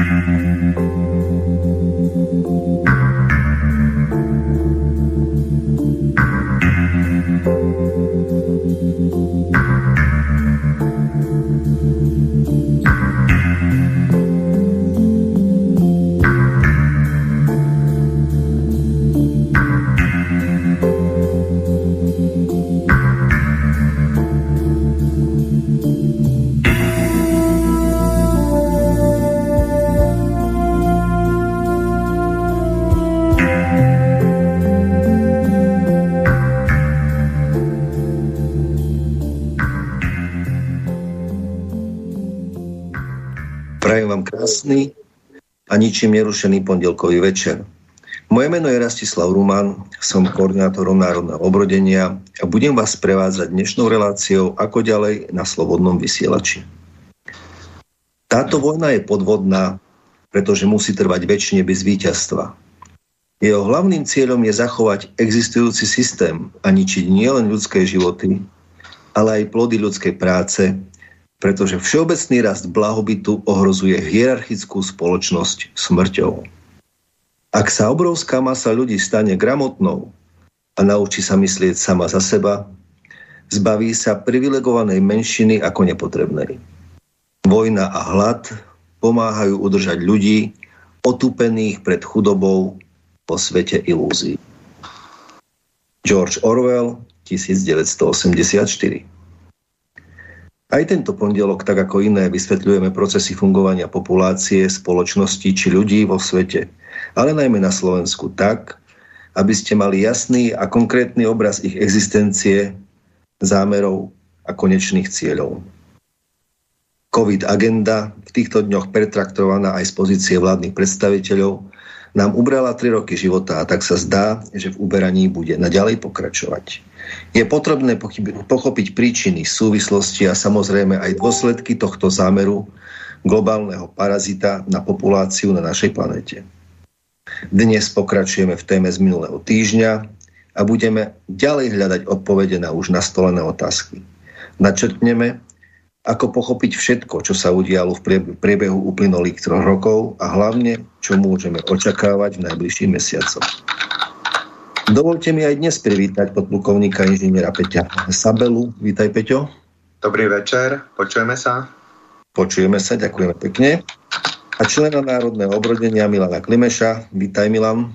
Mm-hmm. Ničím nerušený pondelkový večer. Moje meno je Rastislav Ruman, som koordinátorom Národného obrodenia a budem vás prevádzať dnešnou reláciou ako ďalej na Slobodnom vysielači. Táto vojna je podvodná, pretože musí trvať väčšine bez víťazstva. Jeho hlavným cieľom je zachovať existujúci systém a ničiť nielen ľudské životy, ale aj plody ľudskej práce, pretože všeobecný rast blahobytu ohrozuje hierarchickú spoločnosť smrťou. Ak sa obrovská masa ľudí stane gramotnou a naučí sa myslieť sama za seba, zbaví sa privilegovanej menšiny ako nepotrebnej. Vojna a hlad pomáhajú udržať ľudí otúpených pred chudobou po svete ilúzií. George Orwell 1984 aj tento pondelok, tak ako iné, vysvetľujeme procesy fungovania populácie, spoločnosti či ľudí vo svete, ale najmä na Slovensku tak, aby ste mali jasný a konkrétny obraz ich existencie, zámerov a konečných cieľov. COVID agenda, v týchto dňoch pretraktovaná aj z pozície vládnych predstaviteľov, nám ubrala 3 roky života a tak sa zdá, že v uberaní bude naďalej pokračovať. Je potrebné pochopiť príčiny, súvislosti a samozrejme aj dôsledky tohto zámeru globálneho parazita na populáciu na našej planete. Dnes pokračujeme v téme z minulého týždňa a budeme ďalej hľadať odpovede na už nastolené otázky. Načrtneme, ako pochopiť všetko, čo sa udialo v priebehu uplynulých troch rokov a hlavne, čo môžeme očakávať v najbližších mesiacoch. Dovolte mi aj dnes privítať podplukovníka inžiniera Peťa Sabelu. Vítaj, Peťo. Dobrý večer, počujeme sa. Počujeme sa, ďakujeme pekne. A člena Národného obrodenia Milana Klimeša. Vítaj, Milan.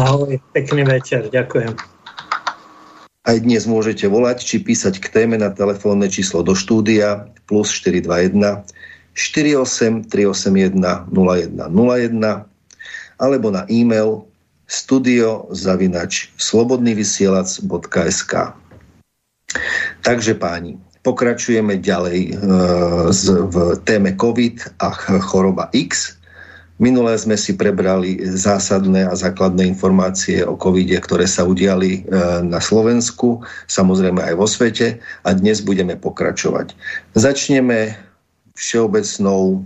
Ahoj, pekný večer, ďakujem. Aj dnes môžete volať či písať k téme na telefónne číslo do štúdia plus 421 48 381 0101 alebo na e-mail studio slobodnyvysielac.sk Takže páni, pokračujeme ďalej e, z, v téme COVID a choroba X. Minulé sme si prebrali zásadné a základné informácie o covide, ktoré sa udiali e, na Slovensku, samozrejme aj vo svete a dnes budeme pokračovať. Začneme všeobecnou,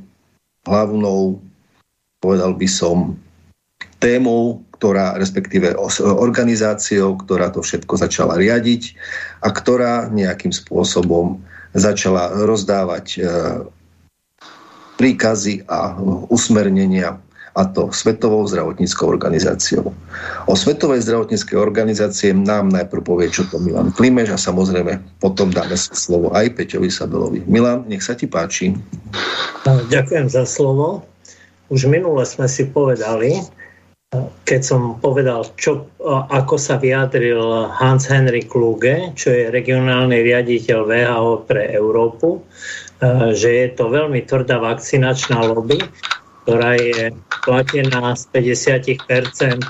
hlavnou, povedal by som, témou ktorá, respektíve organizáciou, ktorá to všetko začala riadiť a ktorá nejakým spôsobom začala rozdávať e, príkazy a usmernenia a to Svetovou zdravotníckou organizáciou. O Svetovej zdravotníckej organizácie nám najprv povie, čo to Milan Klimeš a samozrejme potom dáme slovo aj Peťovi Sabelovi. Milan, nech sa ti páči. Ďakujem za slovo. Už minule sme si povedali, keď som povedal, čo, ako sa vyjadril Hans Henry Kluge, čo je regionálny riaditeľ VHO pre Európu, že je to veľmi tvrdá vakcinačná lobby, ktorá je platená z 50%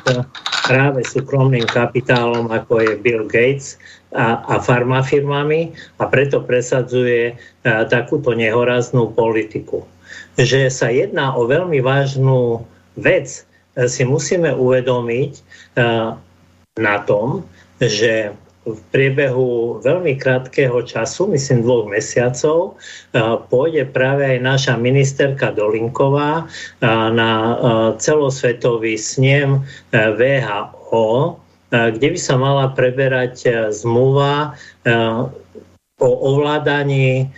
práve súkromným kapitálom, ako je Bill Gates a, a farmafirmami a preto presadzuje a, takúto nehoraznú politiku. Že sa jedná o veľmi vážnu vec, si musíme uvedomiť eh, na tom, že v priebehu veľmi krátkeho času, myslím dvoch mesiacov, pôjde práve aj naša ministerka Dolinková na celosvetový snem VHO, kde by sa mala preberať zmluva o ovládaní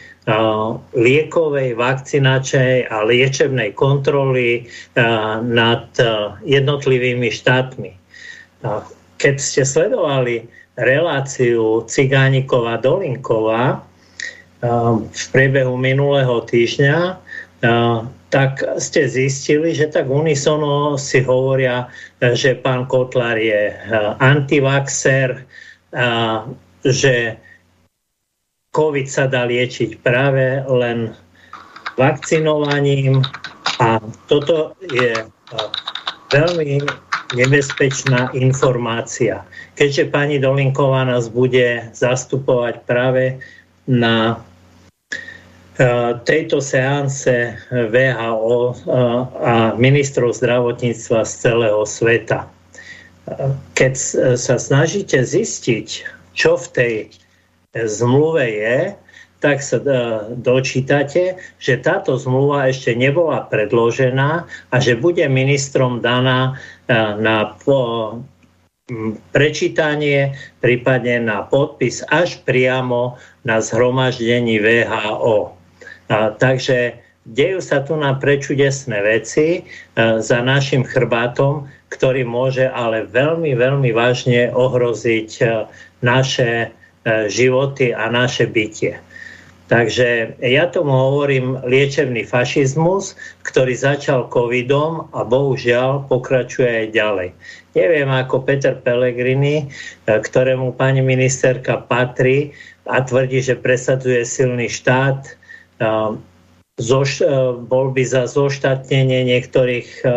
liekovej, vakcinačnej a liečebnej kontroly nad jednotlivými štátmi. Keď ste sledovali reláciu Cigániková Dolinková v priebehu minulého týždňa, tak ste zistili, že tak unisono si hovoria, že pán Kotlar je antivaxer, že COVID sa dá liečiť práve len vakcinovaním. A toto je veľmi nebezpečná informácia. Keďže pani Dolinková nás bude zastupovať práve na tejto seanse VHO a ministrov zdravotníctva z celého sveta. Keď sa snažíte zistiť, čo v tej zmluve je, tak sa dočítate, že táto zmluva ešte nebola predložená a že bude ministrom daná na prečítanie, prípadne na podpis až priamo na zhromaždení VHO. A, takže dejú sa tu na prečudesné veci e, za našim chrbátom, ktorý môže ale veľmi, veľmi vážne ohroziť e, naše e, životy a naše bytie. Takže ja tomu hovorím liečebný fašizmus, ktorý začal covidom a bohužiaľ pokračuje aj ďalej. Neviem ako Peter Pellegrini, ktorému pani ministerka patrí a tvrdí, že presadzuje silný štát, zoš, e, bol by za zoštátnenie niektorých e, e,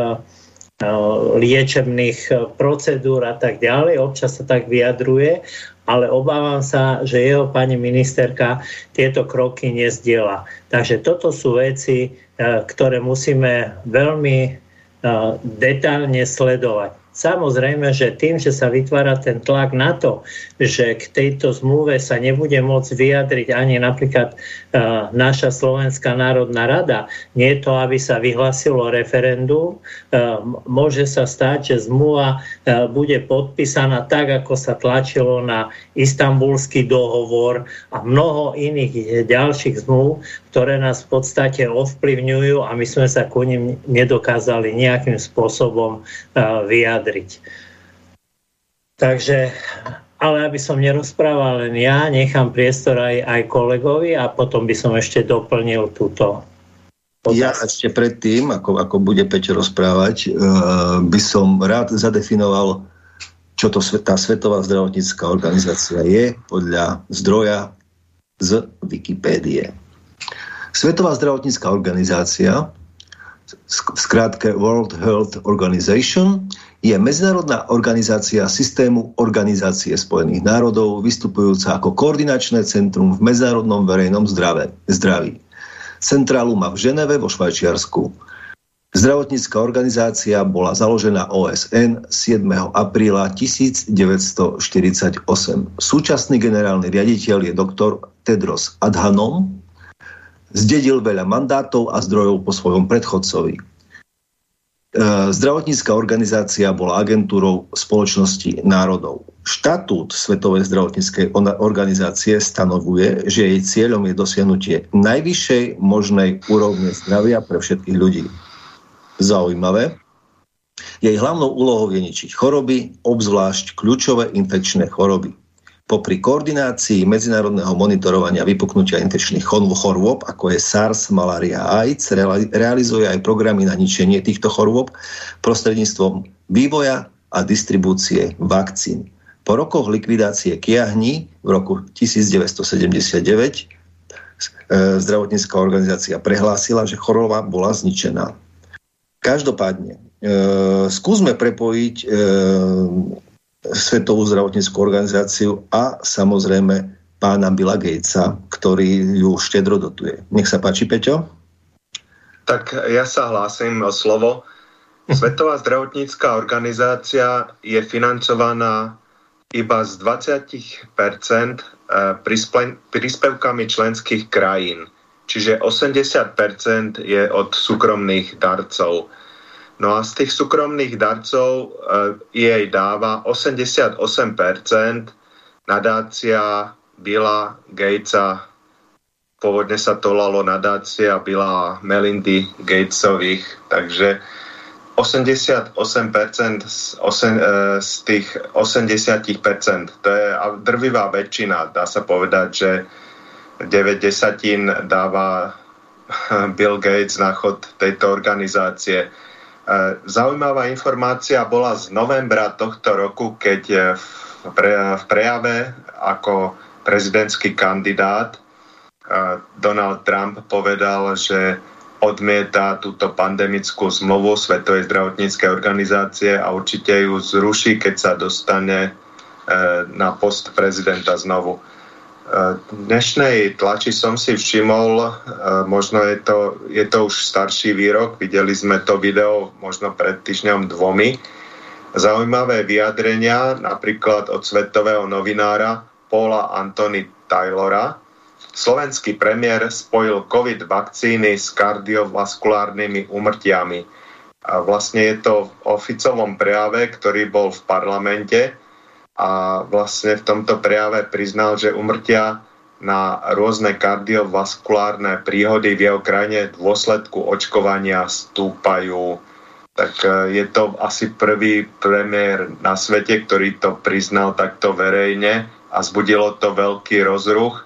liečebných procedúr a tak ďalej. Občas sa tak vyjadruje, ale obávam sa, že jeho pani ministerka tieto kroky nezdiela. Takže toto sú veci, ktoré musíme veľmi detálne sledovať. Samozrejme, že tým, že sa vytvára ten tlak na to, že k tejto zmluve sa nebude môcť vyjadriť ani napríklad naša Slovenská národná rada, nie je to, aby sa vyhlasilo referendum, uh, môže sa stať, že zmluva uh, bude podpísaná tak, ako sa tlačilo na istambulský dohovor a mnoho iných ďalších zmluv, ktoré nás v podstate ovplyvňujú a my sme sa ku nim nedokázali nejakým spôsobom vyjadriť. Takže, ale aby som nerozprával len ja, nechám priestor aj, aj kolegovi a potom by som ešte doplnil túto otázku. Ja ešte predtým, ako, ako bude Peťo rozprávať, by som rád zadefinoval, čo to tá Svetová zdravotnícká organizácia je podľa zdroja z Wikipédie. Svetová zdravotnícká organizácia, v skrátke World Health Organization, je medzinárodná organizácia systému Organizácie spojených národov, vystupujúca ako koordinačné centrum v medzinárodnom verejnom zdrave, zdraví. Centrálu má v Ženeve vo Švajčiarsku. Zdravotnícká organizácia bola založená OSN 7. apríla 1948. Súčasný generálny riaditeľ je doktor Tedros Adhanom, zdedil veľa mandátov a zdrojov po svojom predchodcovi. E, zdravotnícká organizácia bola agentúrou spoločnosti národov. Štatút Svetovej zdravotníckej organizácie stanovuje, že jej cieľom je dosiahnutie najvyššej možnej úrovne zdravia pre všetkých ľudí. Zaujímavé. Jej hlavnou úlohou je ničiť choroby, obzvlášť kľúčové infekčné choroby popri koordinácii medzinárodného monitorovania vypuknutia infekčných chorôb, ako je SARS, malária a AIDS, realizuje aj programy na ničenie týchto chorôb prostredníctvom vývoja a distribúcie vakcín. Po rokoch likvidácie kiahni v roku 1979 e, zdravotnícká organizácia prehlásila, že choroba bola zničená. Každopádne, e, skúsme prepojiť e, Svetovú zdravotníckú organizáciu a samozrejme pána Billa Gatesa, ktorý ju štedro dotuje. Nech sa páči, Peťo. Tak ja sa hlásim o slovo. Svetová zdravotnícká organizácia je financovaná iba z 20 eh, príspevkami členských krajín, čiže 80% je od súkromných darcov. No a z tých súkromných darcov e, jej dáva 88% nadácia Billa Gatesa, pôvodne sa to lalo nadácia Billa Melindy Gatesových, takže 88% z, osen, e, z tých 80%, to je drvivá väčšina, dá sa povedať, že 9 desatín dáva Bill Gates na chod tejto organizácie. E, zaujímavá informácia bola z novembra tohto roku, keď v, pre, v prejave ako prezidentský kandidát e, Donald Trump povedal, že odmieta túto pandemickú zmluvu Svetovej zdravotníckej organizácie a určite ju zruší, keď sa dostane e, na post prezidenta znovu. Dnešnej tlači som si všimol, možno je to, je to už starší výrok, videli sme to video možno pred týždňom dvomi, zaujímavé vyjadrenia napríklad od svetového novinára Paula Antony Taylora. Slovenský premiér spojil COVID vakcíny s kardiovaskulárnymi umrtiami. A vlastne je to v oficovom prejave, ktorý bol v parlamente a vlastne v tomto prejave priznal, že umrtia na rôzne kardiovaskulárne príhody v jeho krajine v dôsledku očkovania stúpajú. Tak e, je to asi prvý premiér na svete, ktorý to priznal takto verejne a zbudilo to veľký rozruch e,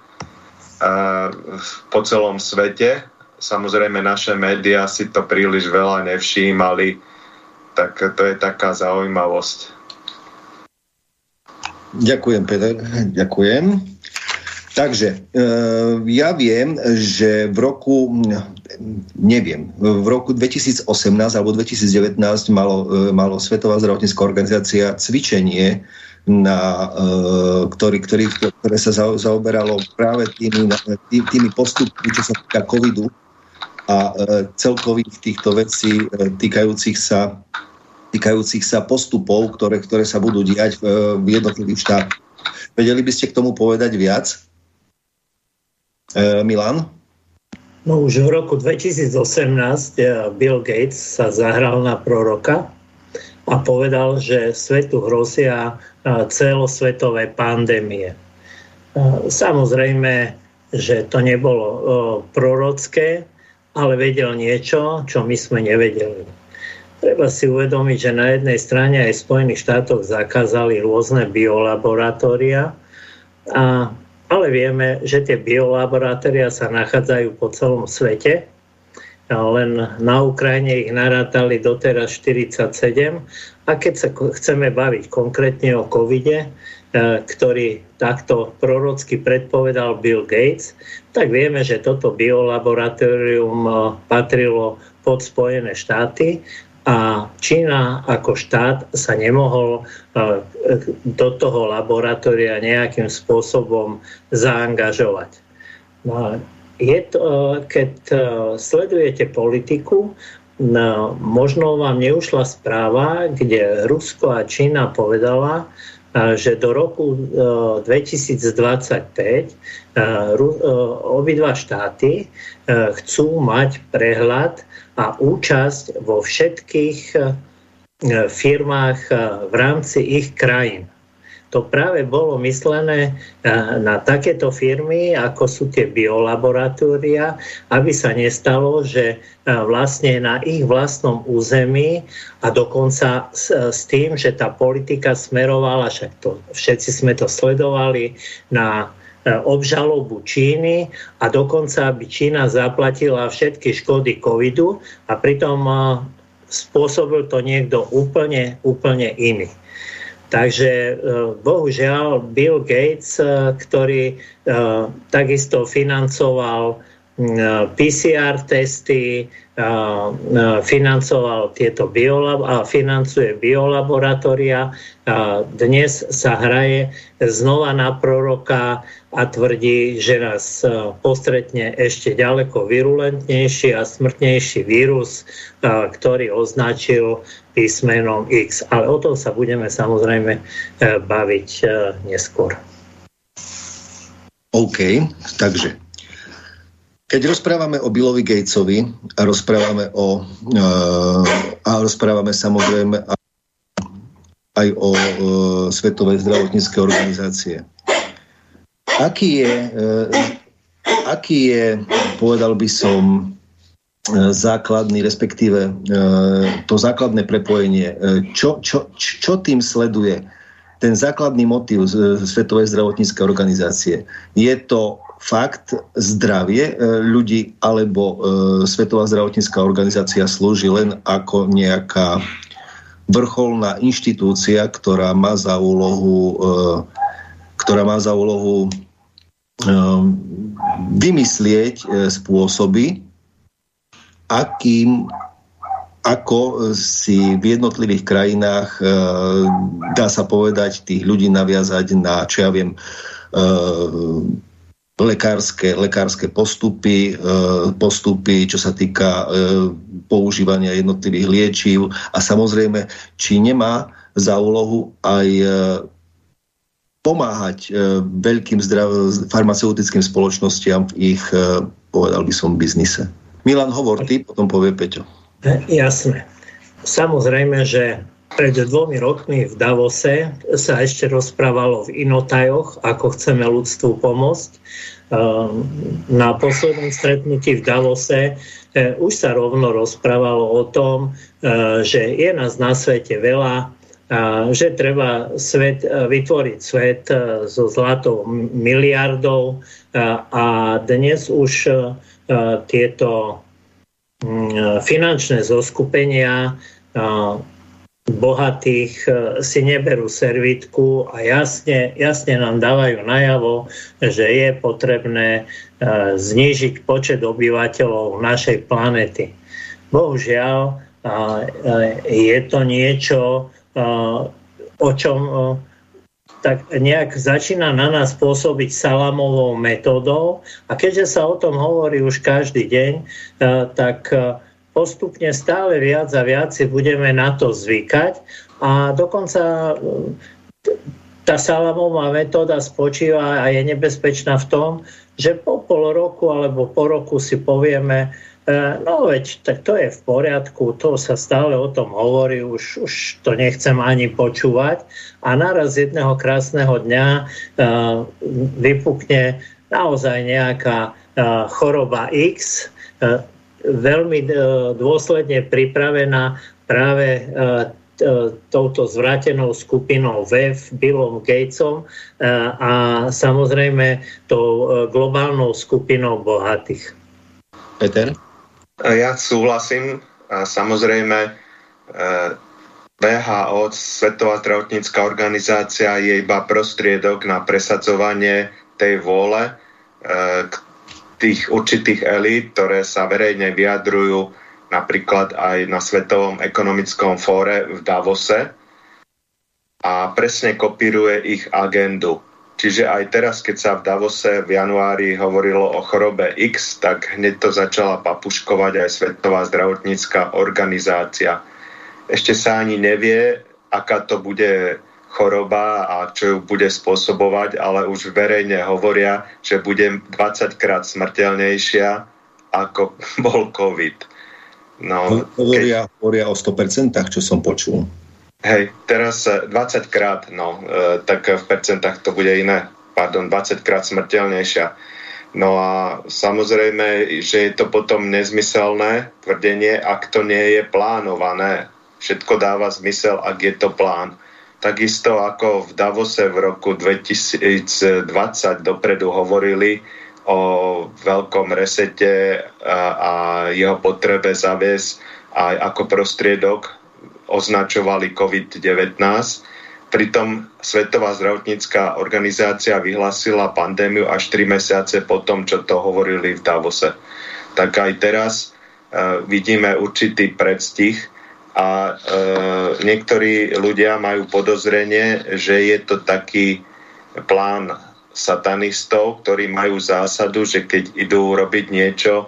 po celom svete. Samozrejme naše médiá si to príliš veľa nevšímali, tak to je taká zaujímavosť. Ďakujem, Peter. Ďakujem. Takže e, ja viem, že v roku, neviem, v roku 2018 alebo 2019 malo, e, malo Svetová zdravotnícká organizácia cvičenie, na, e, ktorý, ktorý, ktoré sa zaoberalo práve tými, tý, tými postupmi, čo sa týka covidu a celkových týchto vecí týkajúcich sa týkajúcich sa postupov, ktoré, ktoré sa budú diať v, jednotlivých štátoch. Vedeli by ste k tomu povedať viac? E, Milan? No už v roku 2018 e, Bill Gates sa zahral na proroka a povedal, že svetu hrozia e, celosvetové pandémie. Samozrejme, že to nebolo prorocké, ale vedel niečo, čo my sme nevedeli. Treba si uvedomiť, že na jednej strane aj v Spojených štátoch zakázali rôzne biolaboratória, a, ale vieme, že tie biolaboratória sa nachádzajú po celom svete. Len na Ukrajine ich narátali doteraz 47. A keď sa chceme baviť konkrétne o covide, e, ktorý takto prorocky predpovedal Bill Gates, tak vieme, že toto biolaboratórium e, patrilo pod Spojené štáty a Čína ako štát sa nemohol e, do toho laboratória nejakým spôsobom zaangažovať. No, je to, e, keď e, sledujete politiku, no, možno vám neušla správa, kde Rusko a Čína povedala, že do roku 2025 obidva štáty chcú mať prehľad a účasť vo všetkých e, firmách e, v rámci ich krajín. To práve bolo myslené e, na takéto firmy, ako sú tie biolaboratória, aby sa nestalo, že vlastne na ich vlastnom území a dokonca s, s tým, že tá politika smerovala, však to, všetci sme to sledovali, na obžalobu Číny a dokonca aby Čína zaplatila všetky škody covidu a pritom e, spôsobil to niekto úplne, úplne iný. Takže e, bohužiaľ Bill Gates, ktorý takisto financoval PCR testy, financoval tieto biolab- a financuje biolaboratória. Dnes sa hraje znova na proroka a tvrdí, že nás postretne ešte ďaleko virulentnejší a smrtnejší vírus, ktorý označil písmenom X. Ale o tom sa budeme samozrejme e, baviť e, neskôr. OK, takže keď rozprávame o Billovi Gatesovi a rozprávame o a rozprávame samozrejme aj o Svetovej zdravotníckej organizácie. Aký je, aký je, povedal by som, základný, respektíve to základné prepojenie. Čo, čo, čo tým sleduje? Ten základný motív Svetovej zdravotníckej organizácie. Je to fakt zdravie ľudí alebo Svetová zdravotnícká organizácia slúži len ako nejaká vrcholná inštitúcia, ktorá má za úlohu, ktorá má za úlohu vymyslieť uh, spôsoby, akým ako si v jednotlivých krajinách dá sa povedať tých ľudí naviazať na, čo ja viem, lekárske, lekárske postupy, e, postupy, čo sa týka e, používania jednotlivých liečiv. A samozrejme, či nemá za úlohu aj e, pomáhať veľkým zdrav, farmaceutickým spoločnostiam v ich, povedal by som, biznise. Milan, hovor ty, potom povie Peťo. Jasné. Samozrejme, že pred dvomi rokmi v Davose sa ešte rozprávalo v inotajoch, ako chceme ľudstvu pomôcť. Na poslednom stretnutí v Davose už sa rovno rozprávalo o tom, že je nás na svete veľa, že treba svet, eh, vytvoriť svet so zlatou miliardou a dnes už tieto finančné zoskupenia bohatých e, si neberú servitku a jasne, jasne nám dávajú najavo, že je potrebné e, znížiť počet obyvateľov našej planety. Bohužiaľ, e, je to niečo, o čom tak nejak začína na nás pôsobiť salamovou metódou a keďže sa o tom hovorí už každý deň, tak postupne stále viac a viac si budeme na to zvykať. A dokonca tá salamová metóda spočíva a je nebezpečná v tom, že po pol roku alebo po roku si povieme, e, no veď, tak to je v poriadku, to sa stále o tom hovorí, už, už to nechcem ani počúvať. A naraz jedného krásneho dňa uh, vypukne naozaj nejaká uh, choroba X, uh, veľmi e, dôsledne pripravená práve e, e, touto zvrátenou skupinou VEF, Billom Gatesom a samozrejme tou globálnou skupinou bohatých. Peter? Ja súhlasím a samozrejme VHO, Svetová zdravotnícká organizácia, je iba prostriedok na presadzovanie tej vôle, tých určitých elít, ktoré sa verejne vyjadrujú napríklad aj na Svetovom ekonomickom fóre v Davose a presne kopíruje ich agendu. Čiže aj teraz, keď sa v Davose v januári hovorilo o chorobe X, tak hneď to začala papuškovať aj Svetová zdravotnícká organizácia. Ešte sa ani nevie, aká to bude choroba a čo ju bude spôsobovať, ale už verejne hovoria, že bude 20 krát smrteľnejšia ako bol COVID. No, hovoria, keď... hovoria o 100%, čo som počul. Hej, teraz 20 krát, no, e, tak v percentách to bude iné. Pardon, 20 krát smrteľnejšia. No a samozrejme, že je to potom nezmyselné tvrdenie, ak to nie je plánované. Všetko dáva zmysel, ak je to plán. Takisto ako v Davose v roku 2020 dopredu hovorili o veľkom resete a, a jeho potrebe zaviesť aj ako prostriedok označovali COVID-19. Pritom Svetová zdravotnícká organizácia vyhlásila pandémiu až 3 mesiace po tom, čo to hovorili v Davose. Tak aj teraz uh, vidíme určitý predstih a e, niektorí ľudia majú podozrenie, že je to taký plán satanistov, ktorí majú zásadu, že keď idú robiť niečo, e,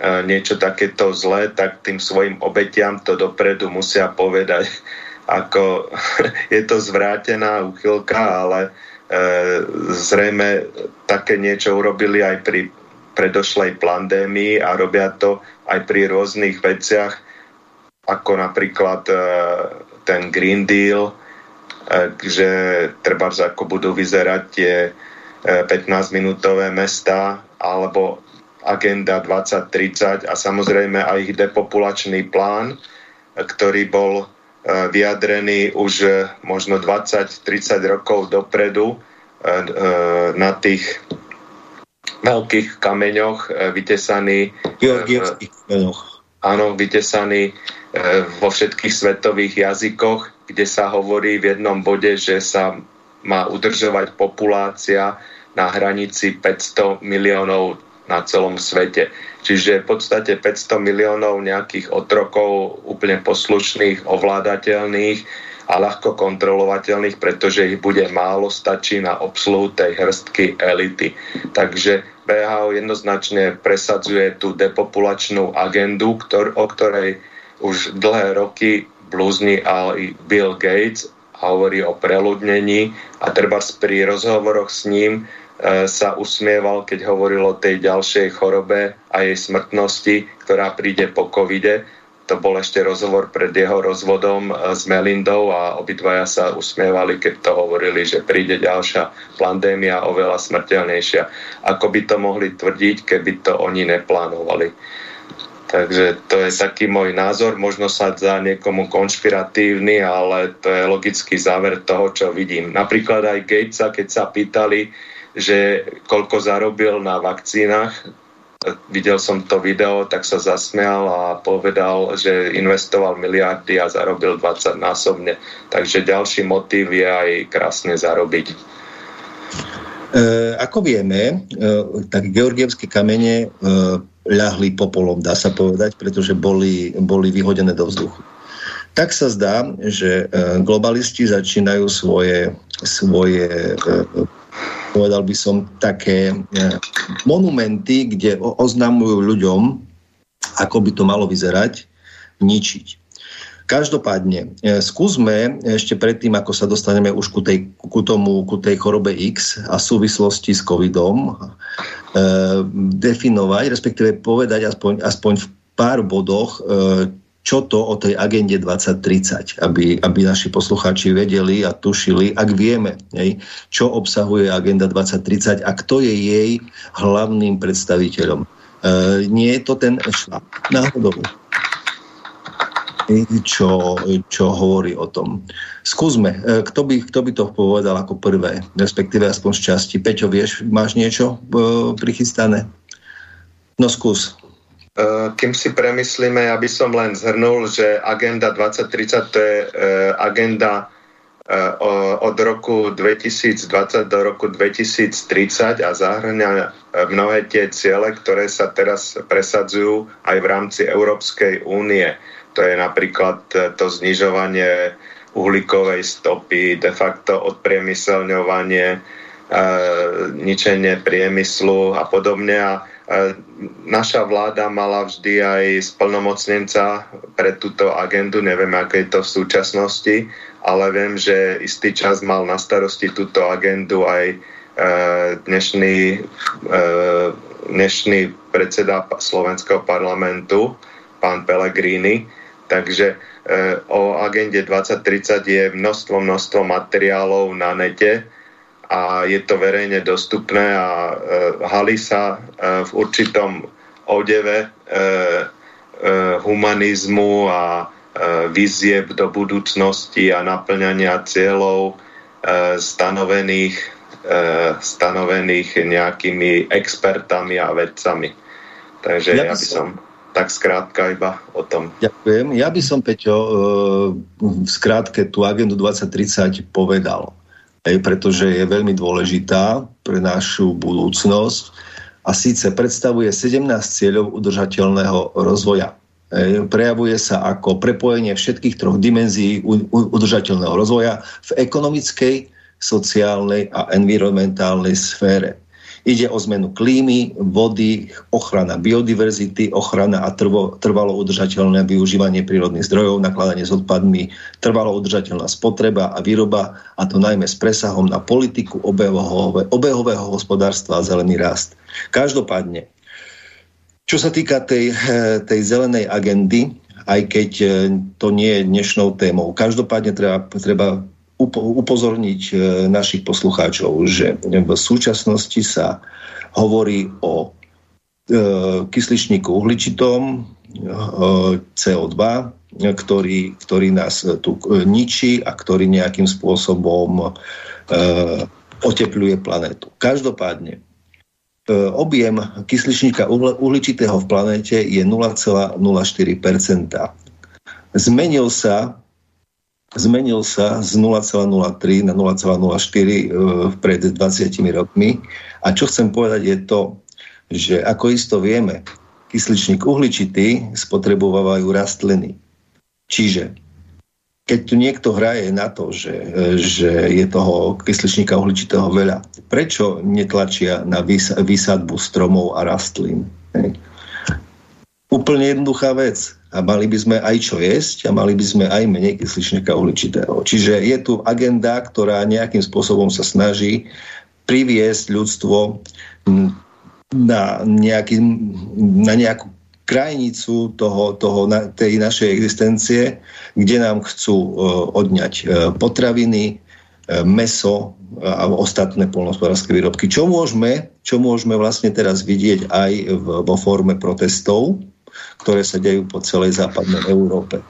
niečo takéto zlé, tak tým svojim obetiam to dopredu musia povedať. Ako je to zvrátená uchylka, ale e, zrejme také niečo urobili aj pri predošlej pandémii a robia to aj pri rôznych veciach, ako napríklad e, ten Green Deal, e, že treba ako budú vyzerať tie 15-minútové mesta alebo agenda 2030 a samozrejme aj ich depopulačný plán, ktorý bol e, vyjadrený už e, možno 20-30 rokov dopredu na tých veľkých kameňoch vytesaný Georgievských kameňoch. Áno, vytesaný vo všetkých svetových jazykoch, kde sa hovorí v jednom bode, že sa má udržovať populácia na hranici 500 miliónov na celom svete. Čiže v podstate 500 miliónov nejakých otrokov úplne poslušných, ovládateľných a ľahko kontrolovateľných, pretože ich bude málo, stačí na obsluhu tej hrstky elity. Takže BHO jednoznačne presadzuje tú depopulačnú agendu, ktor- o ktorej už dlhé roky blúzni aj Bill Gates hovorí o preľudnení a treba pri rozhovoroch s ním sa usmieval, keď hovoril o tej ďalšej chorobe a jej smrtnosti, ktorá príde po covide. To bol ešte rozhovor pred jeho rozvodom e, s Melindou a obidvaja sa usmievali, keď to hovorili, že príde ďalšia pandémia oveľa smrteľnejšia. Ako by to mohli tvrdiť, keby to oni neplánovali. Takže to je taký môj názor, možno sa za niekomu konšpiratívny, ale to je logický záver toho, čo vidím. Napríklad aj Gatesa, keď sa pýtali, že koľko zarobil na vakcínach. Videl som to video, tak sa zasmial a povedal, že investoval miliardy a zarobil 20 násobne. Takže ďalší motív je aj krásne zarobiť. E, ako vieme, e, tak georgievské kamene e, ľahli popolom, dá sa povedať, pretože boli, boli vyhodené do vzduchu. Tak sa zdá, že e, globalisti začínajú svoje, svoje e, povedal by som, také e, monumenty, kde oznamujú ľuďom, ako by to malo vyzerať, ničiť. Každopádne, e, skúsme ešte predtým, ako sa dostaneme už ku tej, ku tomu, ku tej chorobe X a súvislosti s covidom, e, definovať, respektíve povedať aspoň, aspoň v pár bodoch, e, čo to o tej agende 2030, aby, aby naši poslucháči vedeli a tušili, ak vieme, hej, čo obsahuje agenda 2030 a kto je jej hlavným predstaviteľom. E, nie je to ten šlap náhodou, čo, čo hovorí o tom. Skúsme, e, kto by, kto by to povedal ako prvé, respektíve aspoň z časti. Peťo, vieš, máš niečo e, prichystané? No skús. Eh, kým si premyslíme, ja by som len zhrnul, že agenda 2030 to je eh, agenda eh, od roku 2020 do roku 2030 a zahrňa mnohé tie ciele, ktoré sa teraz presadzujú aj v rámci Európskej únie. To je napríklad to znižovanie uhlíkovej stopy, de facto odpriemyselňovanie, ničenie priemyslu a podobne. A Naša vláda mala vždy aj splnomocnenca pre túto agendu, neviem, ako je to v súčasnosti, ale viem, že istý čas mal na starosti túto agendu aj e, dnešný, e, dnešný predseda slovenského parlamentu, pán Pellegrini. Takže e, o agende 2030 je množstvo, množstvo materiálov na nete, a je to verejne dostupné a e, halí sa e, v určitom odeve e, e, humanizmu a e, vizieb do budúcnosti a naplňania cieľov e, stanovených, e, stanovených nejakými expertami a vedcami. Takže ja, ja by som tak skrátka iba o tom. Ďakujem. Ja by som, Peťo, e, v skrátke tú agendu 2030 povedal pretože je veľmi dôležitá pre našu budúcnosť a síce predstavuje 17 cieľov udržateľného rozvoja. Prejavuje sa ako prepojenie všetkých troch dimenzií udržateľného rozvoja v ekonomickej, sociálnej a environmentálnej sfére. Ide o zmenu klímy, vody, ochrana biodiverzity, ochrana a trvo, trvalo udržateľné využívanie prírodných zdrojov, nakladanie s odpadmi, trvalo udržateľná spotreba a výroba, a to najmä s presahom na politiku obehového, obehového hospodárstva a zelený rast. Každopádne, čo sa týka tej, tej zelenej agendy, aj keď to nie je dnešnou témou, každopádne treba, treba upozorniť našich poslucháčov, že v súčasnosti sa hovorí o kysličníku uhličitom, CO2, ktorý, ktorý nás tu ničí a ktorý nejakým spôsobom otepluje planétu. Každopádne, E, objem kysličníka uhličitého v planéte je 0,04% Zmenil sa zmenil sa z 0,03 na 0,04 e, pred 20 rokmi. A čo chcem povedať je to, že ako isto vieme, kysličník uhličitý spotrebovávajú rastliny. Čiže keď tu niekto hraje na to, že, že je toho kysličníka uhličitého veľa, prečo netlačia na vysadbu stromov a rastlín? Úplne jednoduchá vec. A mali by sme aj čo jesť a mali by sme aj menej kysličníka uhličitého. Čiže je tu agenda, ktorá nejakým spôsobom sa snaží priviesť ľudstvo na, nejaký, na nejakú krajnicu toho, toho, tej našej existencie, kde nám chcú uh, odňať uh, potraviny, uh, meso a ostatné polnospodárske výrobky. Čo môžeme, čo môžeme vlastne teraz vidieť aj vo forme protestov, ktoré sa dejú po celej západnej Európe.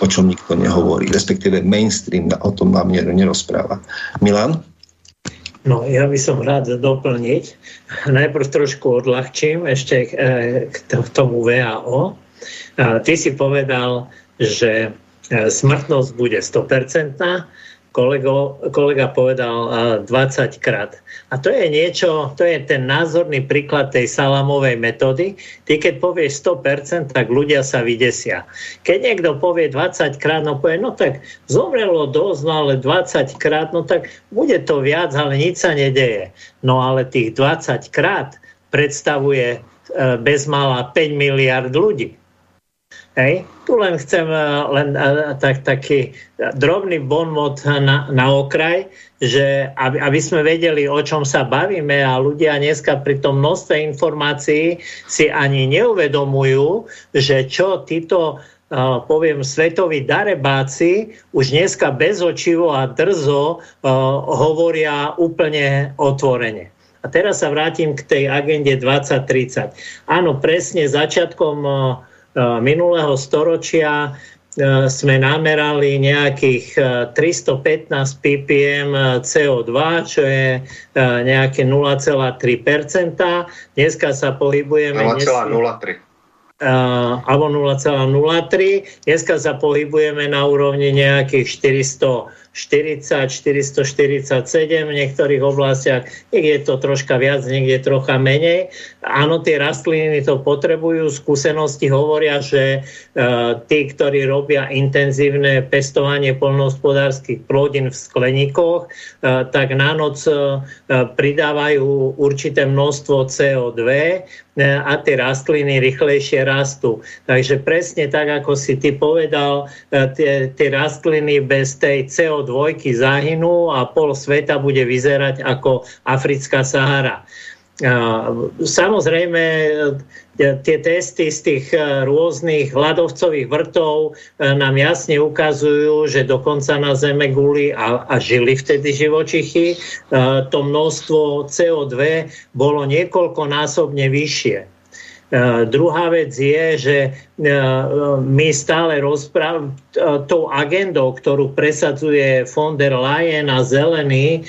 O čom nikto nehovorí, respektíve mainstream o tom nám nerozpráva. Milan? No, ja by som rád doplniť. Najprv trošku odľahčím ešte k e, tomu VAO. Ty si povedal, že e, smrtnosť bude 100%, kolego, kolega povedal 20 krát. A to je niečo, to je ten názorný príklad tej salamovej metódy. Ty keď povieš 100%, tak ľudia sa vydesia. Keď niekto povie 20 krát, no povie, no tak zomrelo dosť, no ale 20 krát, no tak bude to viac, ale nič sa nedeje. No ale tých 20 krát predstavuje e, bezmála 5 miliard ľudí. Hej. Tu len chcem eh, len eh, tak, taký drobný bonmot na, na okraj, že aby, aby sme vedeli, o čom sa bavíme a ľudia dneska pri tom množstve informácií si ani neuvedomujú, že čo títo poviem, svetoví darebáci už dneska bezočivo a drzo uh, hovoria úplne otvorene. A teraz sa vrátim k tej agende 2030. Áno, presne začiatkom uh, Eh, minulého storočia eh, sme namerali nejakých 315 eh, ppm CO2, čo je nejaké 0,3%. Dneska sa pohybujeme... 0,03 alebo 0,03. Dneska sa pohybujeme na úrovni nejakých 440, 447 v niektorých oblastiach. Niekde je to troška viac, niekde trocha menej. Áno, tie rastliny to potrebujú. Skúsenosti hovoria, že uh, tí, ktorí robia intenzívne pestovanie polnohospodárskych plodín v skleníkoch, uh, tak na noc uh, pridávajú určité množstvo CO2 a tie rastliny rýchlejšie rastú. Takže presne tak, ako si ty povedal, tie, tie rastliny bez tej CO2 zahynú a pol sveta bude vyzerať ako Africká Sahara. Samozrejme, e, tie testy z tých e, rôznych hladovcových vrtov e, nám jasne ukazujú, že dokonca na Zeme guli a, a žili vtedy živočichy, to množstvo CO2 bolo niekoľkonásobne vyššie. Uh, druhá vec je, že uh, my stále rozprávame uh, tou agendou, ktorú presadzuje von der Leyen a zelený,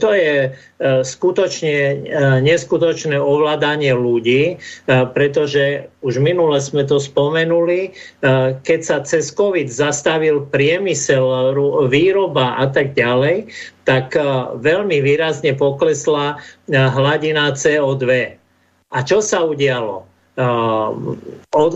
to je skutočne neskutočné ovládanie ľudí, pretože už minule sme to spomenuli, keď sa cez COVID zastavil priemysel, výroba a tak ďalej, tak veľmi výrazne poklesla hladina CO2 a čo sa udialo? Uh,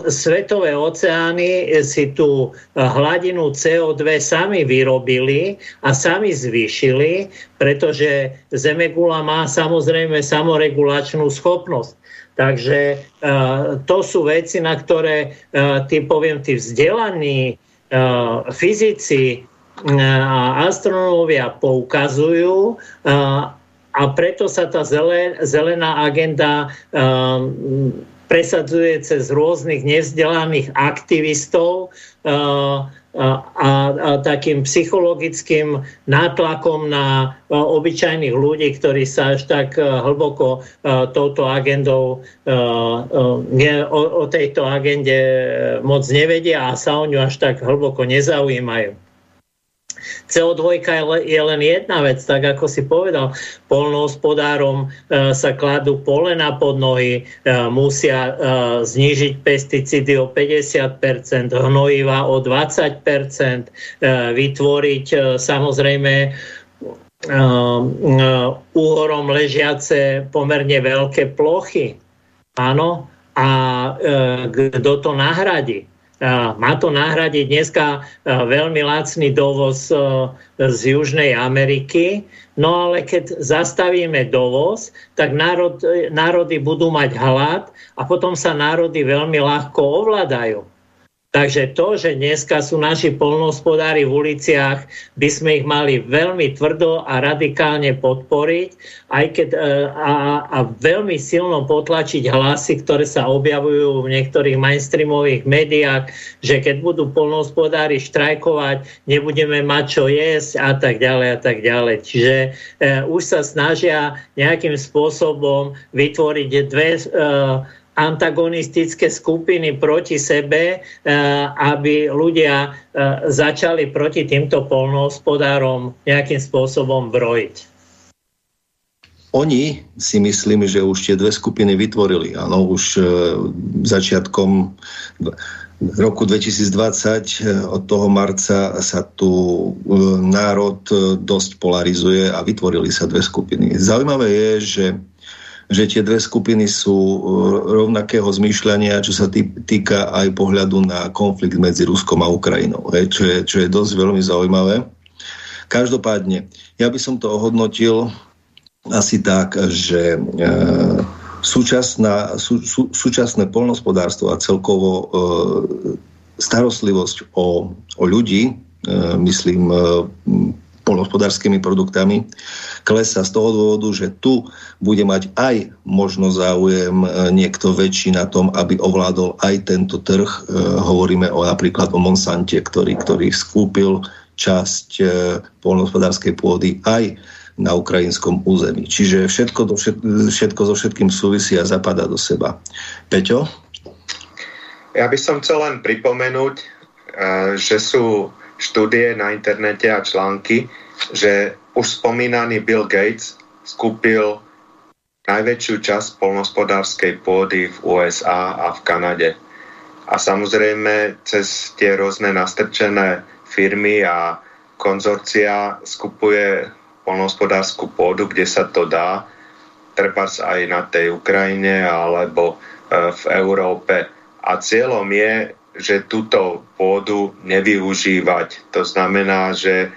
svetové oceány si tú hladinu CO2 sami vyrobili a sami zvýšili, pretože Zemegula má samozrejme samoregulačnú schopnosť. Takže uh, to sú veci, na ktoré uh, tí, poviem, tí vzdelaní uh, fyzici a astronómovia poukazujú a preto sa tá zelená agenda um, presadzuje cez rôznych nevzdelaných aktivistov a, a, a takým psychologickým nátlakom na obyčajných ľudí, ktorí sa až tak hlboko touto agendou ne, o, o tejto agende moc nevedia a sa o ňu až tak hlboko nezaujímajú. CO2 je len jedna vec, tak ako si povedal, polnohospodárom e, sa kladú polena pod nohy, e, musia e, znížiť pesticídy o 50%, hnojiva o 20%, vytvoriť samozrejme úhorom ležiace pomerne veľké plochy. Áno, a kto to nahradí? Má to nahradiť dneska veľmi lacný dovoz z Južnej Ameriky, no ale keď zastavíme dovoz, tak národ, národy budú mať hlad a potom sa národy veľmi ľahko ovládajú. Takže to, že dneska sú naši polnohospodári v uliciach, by sme ich mali veľmi tvrdo a radikálne podporiť aj keď, e, a, a veľmi silno potlačiť hlasy, ktoré sa objavujú v niektorých mainstreamových médiách, že keď budú polnohospodári štrajkovať, nebudeme mať čo jesť a tak ďalej a tak ďalej. Čiže e, už sa snažia nejakým spôsobom vytvoriť dve e, antagonistické skupiny proti sebe, eh, aby ľudia eh, začali proti týmto polnohospodárom nejakým spôsobom brojiť. Oni si myslím, že už tie dve skupiny vytvorili. Áno, už eh, začiatkom roku 2020 od toho marca sa tu národ dosť polarizuje a vytvorili sa dve skupiny. Zaujímavé je, že že tie dve skupiny sú e, rovnakého zmýšľania, čo sa týka aj pohľadu na konflikt medzi Ruskom a Ukrajinou, čo je, čo je dosť veľmi zaujímavé. Každopádne, ja by som to ohodnotil asi tak, že e, súčasná, sú, sú, súčasné polnospodárstvo a celkovo e, starostlivosť o, o ľudí, e, myslím, e, polnohospodárskymi produktami, klesa z toho dôvodu, že tu bude mať aj možno záujem e, niekto väčší na tom, aby ovládol aj tento trh. E, hovoríme o napríklad o Monsante, ktorý, ktorý skúpil časť e, polnohospodárskej pôdy aj na ukrajinskom území. Čiže všetko, do všet, všetko so všetkým súvisí a zapadá do seba. Peťo? Ja by som chcel len pripomenúť, že sú štúdie na internete a články, že už spomínaný Bill Gates skúpil najväčšiu časť polnospodárskej pôdy v USA a v Kanade. A samozrejme cez tie rôzne nastrčené firmy a konzorcia skupuje polnohospodárskú pôdu, kde sa to dá, trebárs aj na tej Ukrajine alebo e, v Európe. A cieľom je že túto pôdu nevyužívať. To znamená, že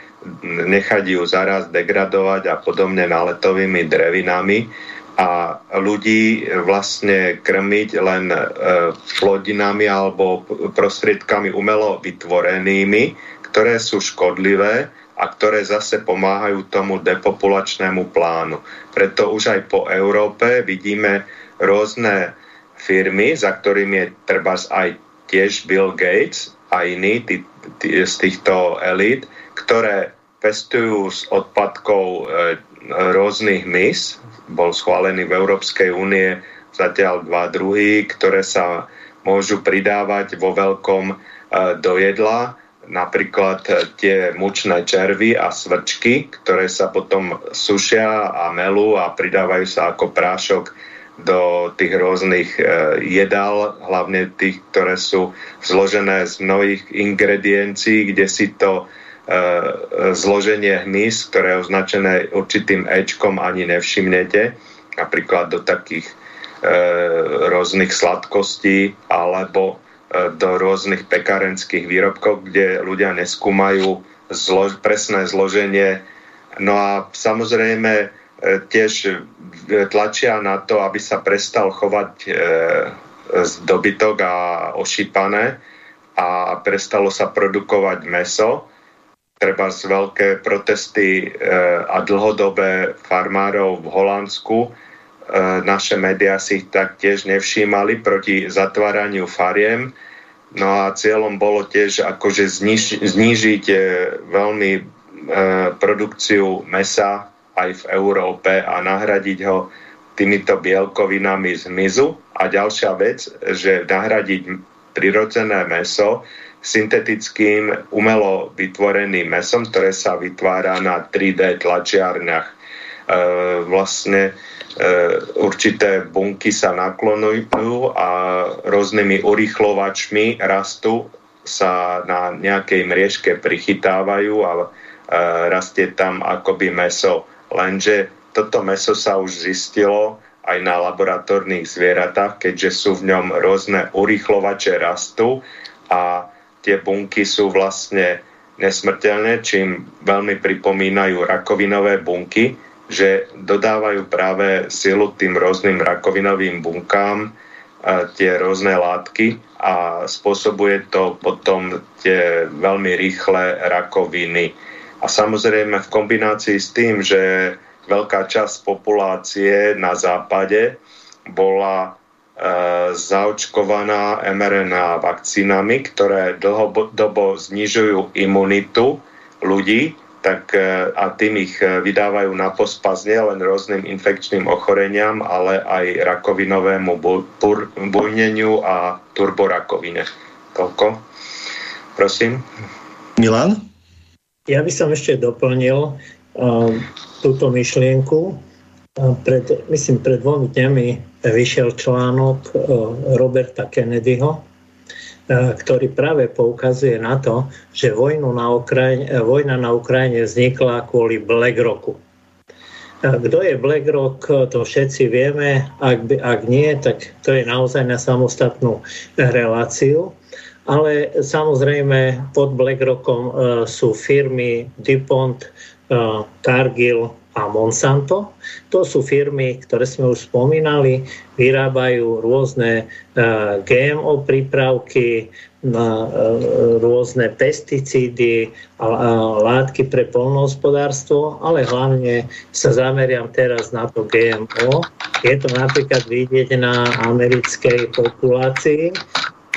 nechať ju zaraz degradovať a podobne naletovými drevinami a ľudí vlastne krmiť len e, plodinami alebo prostriedkami umelo vytvorenými, ktoré sú škodlivé a ktoré zase pomáhajú tomu depopulačnému plánu. Preto už aj po Európe vidíme rôzne firmy, za ktorými je treba aj tiež Bill Gates a iní tí, tí, z týchto elít, ktoré pestujú z odpadkov e, rôznych mis. Bol schválený v Európskej únie zatiaľ dva druhy, ktoré sa môžu pridávať vo veľkom e, do jedla, napríklad tie mučné červy a svrčky, ktoré sa potom sušia a melú a pridávajú sa ako prášok do tých rôznych e, jedál, hlavne tých, ktoré sú zložené z mnohých ingrediencií, kde si to e, zloženie hmyz, ktoré je označené určitým Ečkom, ani nevšimnete. Napríklad do takých e, rôznych sladkostí alebo do rôznych pekárenských výrobkov, kde ľudia neskúmajú zlo- presné zloženie. No a samozrejme tiež e, tlačia na to, aby sa prestal chovať e, dobytok a ošípané a prestalo sa produkovať meso. Treba z veľké protesty a dlhodobé farmárov v Holandsku naše médiá si ich taktiež nevšímali proti zatváraniu fariem. No a cieľom bolo tiež akože zniž, znížiť e, veľmi e, produkciu mesa aj v Európe a nahradiť ho týmito bielkovinami z mizu. A ďalšia vec, že nahradiť prirodzené meso syntetickým umelo vytvoreným mesom, ktoré sa vytvára na 3D tlačiarniach. E, vlastne E, určité bunky sa naklonujú a rôznymi urýchlovačmi rastu sa na nejakej mriežke prichytávajú a e, rastie tam akoby meso. Lenže toto meso sa už zistilo aj na laboratórnych zvieratách, keďže sú v ňom rôzne urýchlovače rastu a tie bunky sú vlastne nesmrteľné, čím veľmi pripomínajú rakovinové bunky že dodávajú práve silu tým rôznym rakovinovým bunkám tie rôzne látky a spôsobuje to potom tie veľmi rýchle rakoviny. A samozrejme v kombinácii s tým, že veľká časť populácie na západe bola e, zaočkovaná mRNA vakcínami, ktoré dlhodobo znižujú imunitu ľudí, tak e, a tým ich e, vydávajú na pospas len rôznym infekčným ochoreniam, ale aj rakovinovému bujneniu a turborakovine. Toľko. Prosím. Milan? Ja by som ešte doplnil uh, túto myšlienku. Uh, pred, myslím, pred dvomi dňami vyšiel článok uh, Roberta Kennedyho, E, ktorý práve poukazuje na to, že vojnu na Ukrajine, e, vojna na Ukrajine vznikla kvôli BlackRocku. Kto je BlackRock, to všetci vieme. Ak, ak nie, tak to je naozaj na samostatnú reláciu. Ale samozrejme pod BlackRockom sú firmy DuPont, Cargill, a Monsanto. To sú firmy, ktoré sme už spomínali, vyrábajú rôzne e, GMO prípravky, e, rôzne pesticídy a látky pre polnohospodárstvo, ale hlavne sa zameriam teraz na to GMO. Je to napríklad vidieť na americkej populácii,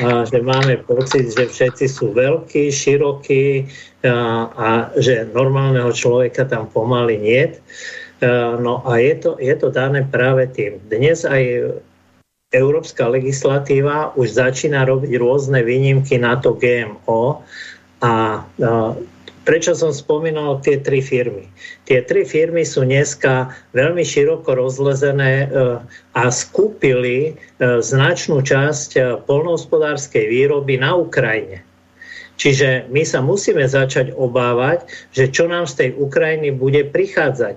že máme pocit, že všetci sú veľkí, širokí a, že normálneho človeka tam pomaly nie. No a je to, je to dané práve tým. Dnes aj európska legislatíva už začína robiť rôzne výnimky na to GMO a Prečo som spomínal tie tri firmy? Tie tri firmy sú dneska veľmi široko rozlezené e, a skúpili e, značnú časť e, polnohospodárskej výroby na Ukrajine. Čiže my sa musíme začať obávať, že čo nám z tej Ukrajiny bude prichádzať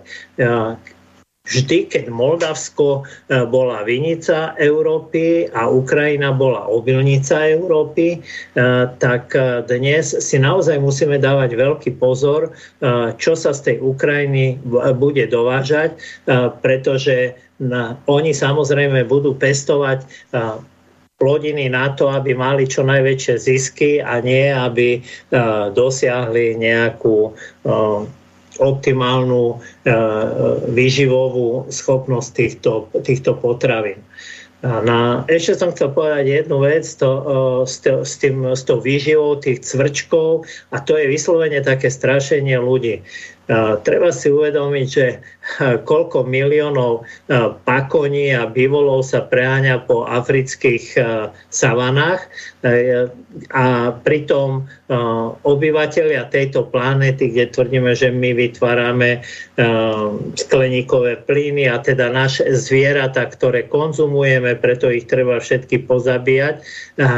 vždy, keď Moldavsko e, bola vinica Európy a Ukrajina bola obilnica Európy, e, tak e, dnes si naozaj musíme dávať veľký pozor, čo sa z tej Ukrajiny bude dovážať, pretože oni samozrejme budú pestovať plodiny na to, aby mali čo najväčšie zisky a nie, aby dosiahli nejakú optimálnu e, výživovú schopnosť týchto, týchto potravín. Na, ešte som chcel povedať jednu vec to, e, s, to, s, tým, s tou výživou tých cvrčkov a to je vyslovene také strašenie ľudí. Treba si uvedomiť, že koľko miliónov pakoní a bivolov sa preháňa po afrických savanách a pritom obyvateľia tejto planéty, kde tvrdíme, že my vytvárame skleníkové plyny a teda naše zvieratá, ktoré konzumujeme, preto ich treba všetky pozabíjať,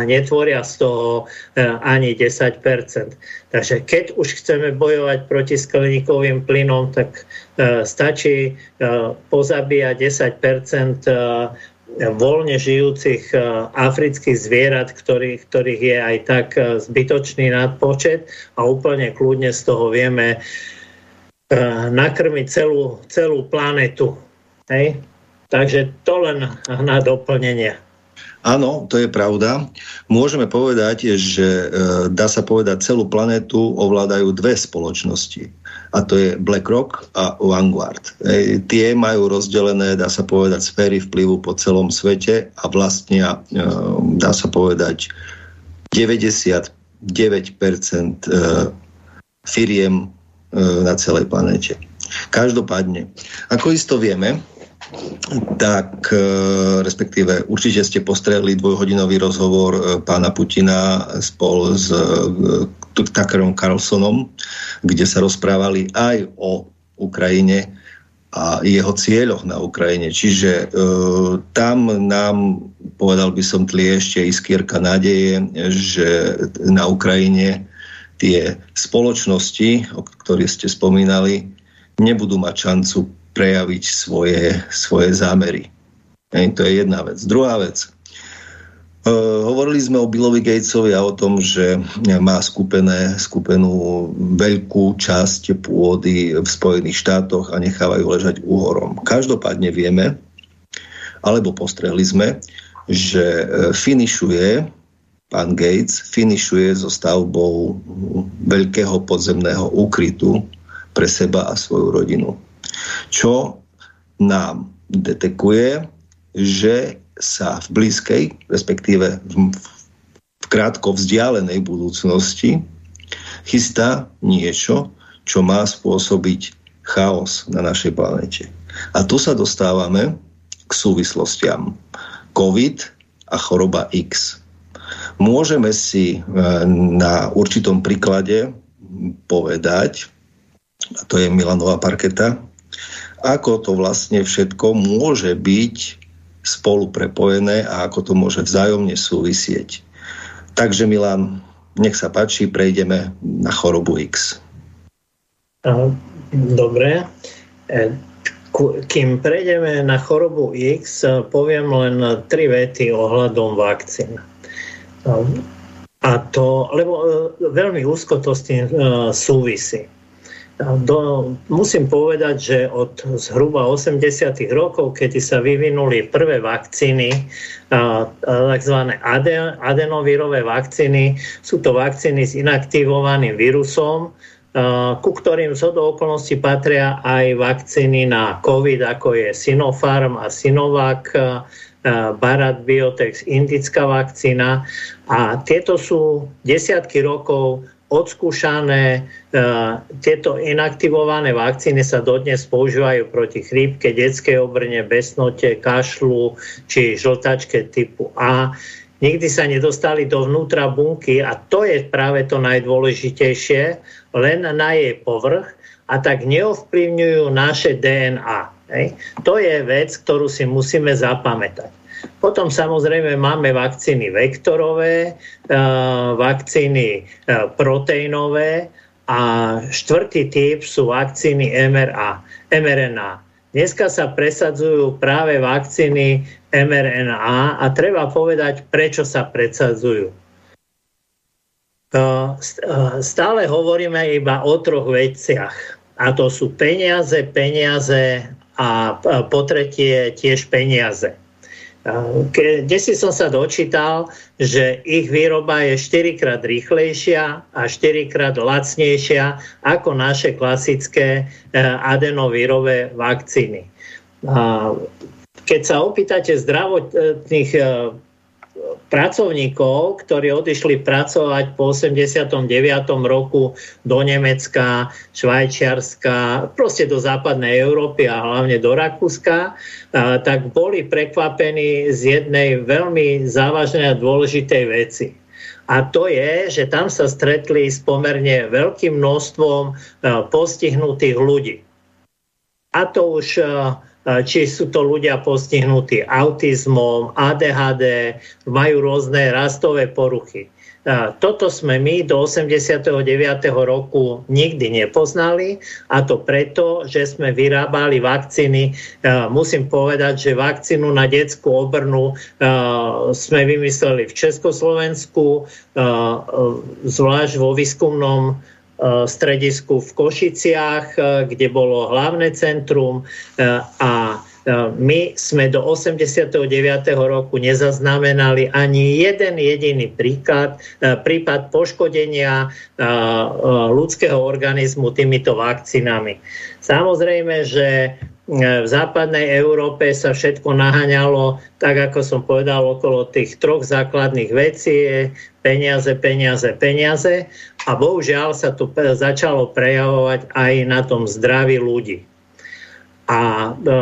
netvoria z toho ani 10% Takže keď už chceme bojovať proti skleníkovým plynom, tak stačí pozabíjať 10 e, voľne žijúcich afrických zvierat, ktorých, ktorých je aj tak zbytočný nadpočet a úplne kľudne z toho vieme nakrmiť celú, celú planetu. Hej? Takže to len na doplnenie. Áno, to je pravda. Môžeme povedať, že e, dá sa povedať, celú planetu ovládajú dve spoločnosti. A to je BlackRock a Vanguard. E, tie majú rozdelené, dá sa povedať, sféry vplyvu po celom svete a vlastnia, e, dá sa povedať, 99% firiem na celej planete. Každopádne, ako isto vieme, tak e, respektíve určite ste postrehli dvojhodinový rozhovor e, pána Putina spol s e, Tuckerom Carlsonom, kde sa rozprávali aj o Ukrajine a jeho cieľoch na Ukrajine. Čiže e, tam nám, povedal by som, tlie ešte iskierka nádeje, že na Ukrajine tie spoločnosti, o ktorých ste spomínali, nebudú mať šancu prejaviť svoje, svoje zámery. Hej, to je jedna vec. Druhá vec. Uh, hovorili sme o Billovi Gatesovi a o tom, že má skupené, skupenú veľkú časť pôdy v Spojených štátoch a nechávajú ležať úhorom. Každopádne vieme, alebo postrehli sme, že e, finišuje pán Gates, finišuje so stavbou veľkého podzemného úkrytu pre seba a svoju rodinu čo nám detekuje, že sa v blízkej, respektíve v, krátko vzdialenej budúcnosti chystá niečo, čo má spôsobiť chaos na našej planete. A tu sa dostávame k súvislostiam. COVID a choroba X. Môžeme si e, na určitom príklade povedať, a to je Milanová parketa, ako to vlastne všetko môže byť spolu prepojené a ako to môže vzájomne súvisieť. Takže Milan, nech sa páči, prejdeme na chorobu X. Dobre. E, kým prejdeme na chorobu X, poviem len tri vety ohľadom vakcín. A to, lebo e, veľmi úzko to s tým e, súvisí. Do, musím povedať, že od zhruba 80. rokov, keď sa vyvinuli prvé vakcíny, tzv. adenovírové vakcíny, sú to vakcíny s inaktivovaným vírusom, ku ktorým z okolností patria aj vakcíny na COVID, ako je Sinopharm a Sinovac, Barat Biotex, indická vakcína. A tieto sú desiatky rokov odskúšané. E, tieto inaktivované vakcíny sa dodnes používajú proti chrípke, detskej obrne, besnote, kašlu či žltačke typu A. Nikdy sa nedostali dovnútra bunky a to je práve to najdôležitejšie, len na jej povrch a tak neovplyvňujú naše DNA. To je vec, ktorú si musíme zapamätať. Potom samozrejme máme vakcíny vektorové, e, vakcíny e, proteínové a štvrtý typ sú vakcíny MRA, mRNA. Dneska sa presadzujú práve vakcíny mRNA a treba povedať, prečo sa presadzujú. E, stále hovoríme iba o troch veciach. A to sú peniaze, peniaze a po tretie tiež peniaze. Kde si som sa dočítal, že ich výroba je 4 krát rýchlejšia a 4 krát lacnejšia ako naše klasické e, adenovírové vakcíny. Keď sa opýtate zdravotných e, pracovníkov, ktorí odišli pracovať po 89. roku do Nemecka, Švajčiarska, proste do západnej Európy a hlavne do Rakúska, tak boli prekvapení z jednej veľmi závažnej a dôležitej veci. A to je, že tam sa stretli s pomerne veľkým množstvom postihnutých ľudí. A to už či sú to ľudia postihnutí autizmom, ADHD, majú rôzne rastové poruchy. Toto sme my do 89. roku nikdy nepoznali a to preto, že sme vyrábali vakcíny. Musím povedať, že vakcínu na detskú obrnu sme vymysleli v Československu, zvlášť vo výskumnom stredisku v Košiciach, e, kde bolo hlavné centrum e, a my sme do 89. roku nezaznamenali ani jeden jediný príklad, prípad poškodenia ľudského organizmu týmito vakcínami. Samozrejme, že v západnej Európe sa všetko naháňalo, tak ako som povedal, okolo tých troch základných vecí, peniaze, peniaze, peniaze a bohužiaľ sa to začalo prejavovať aj na tom zdraví ľudí. A e,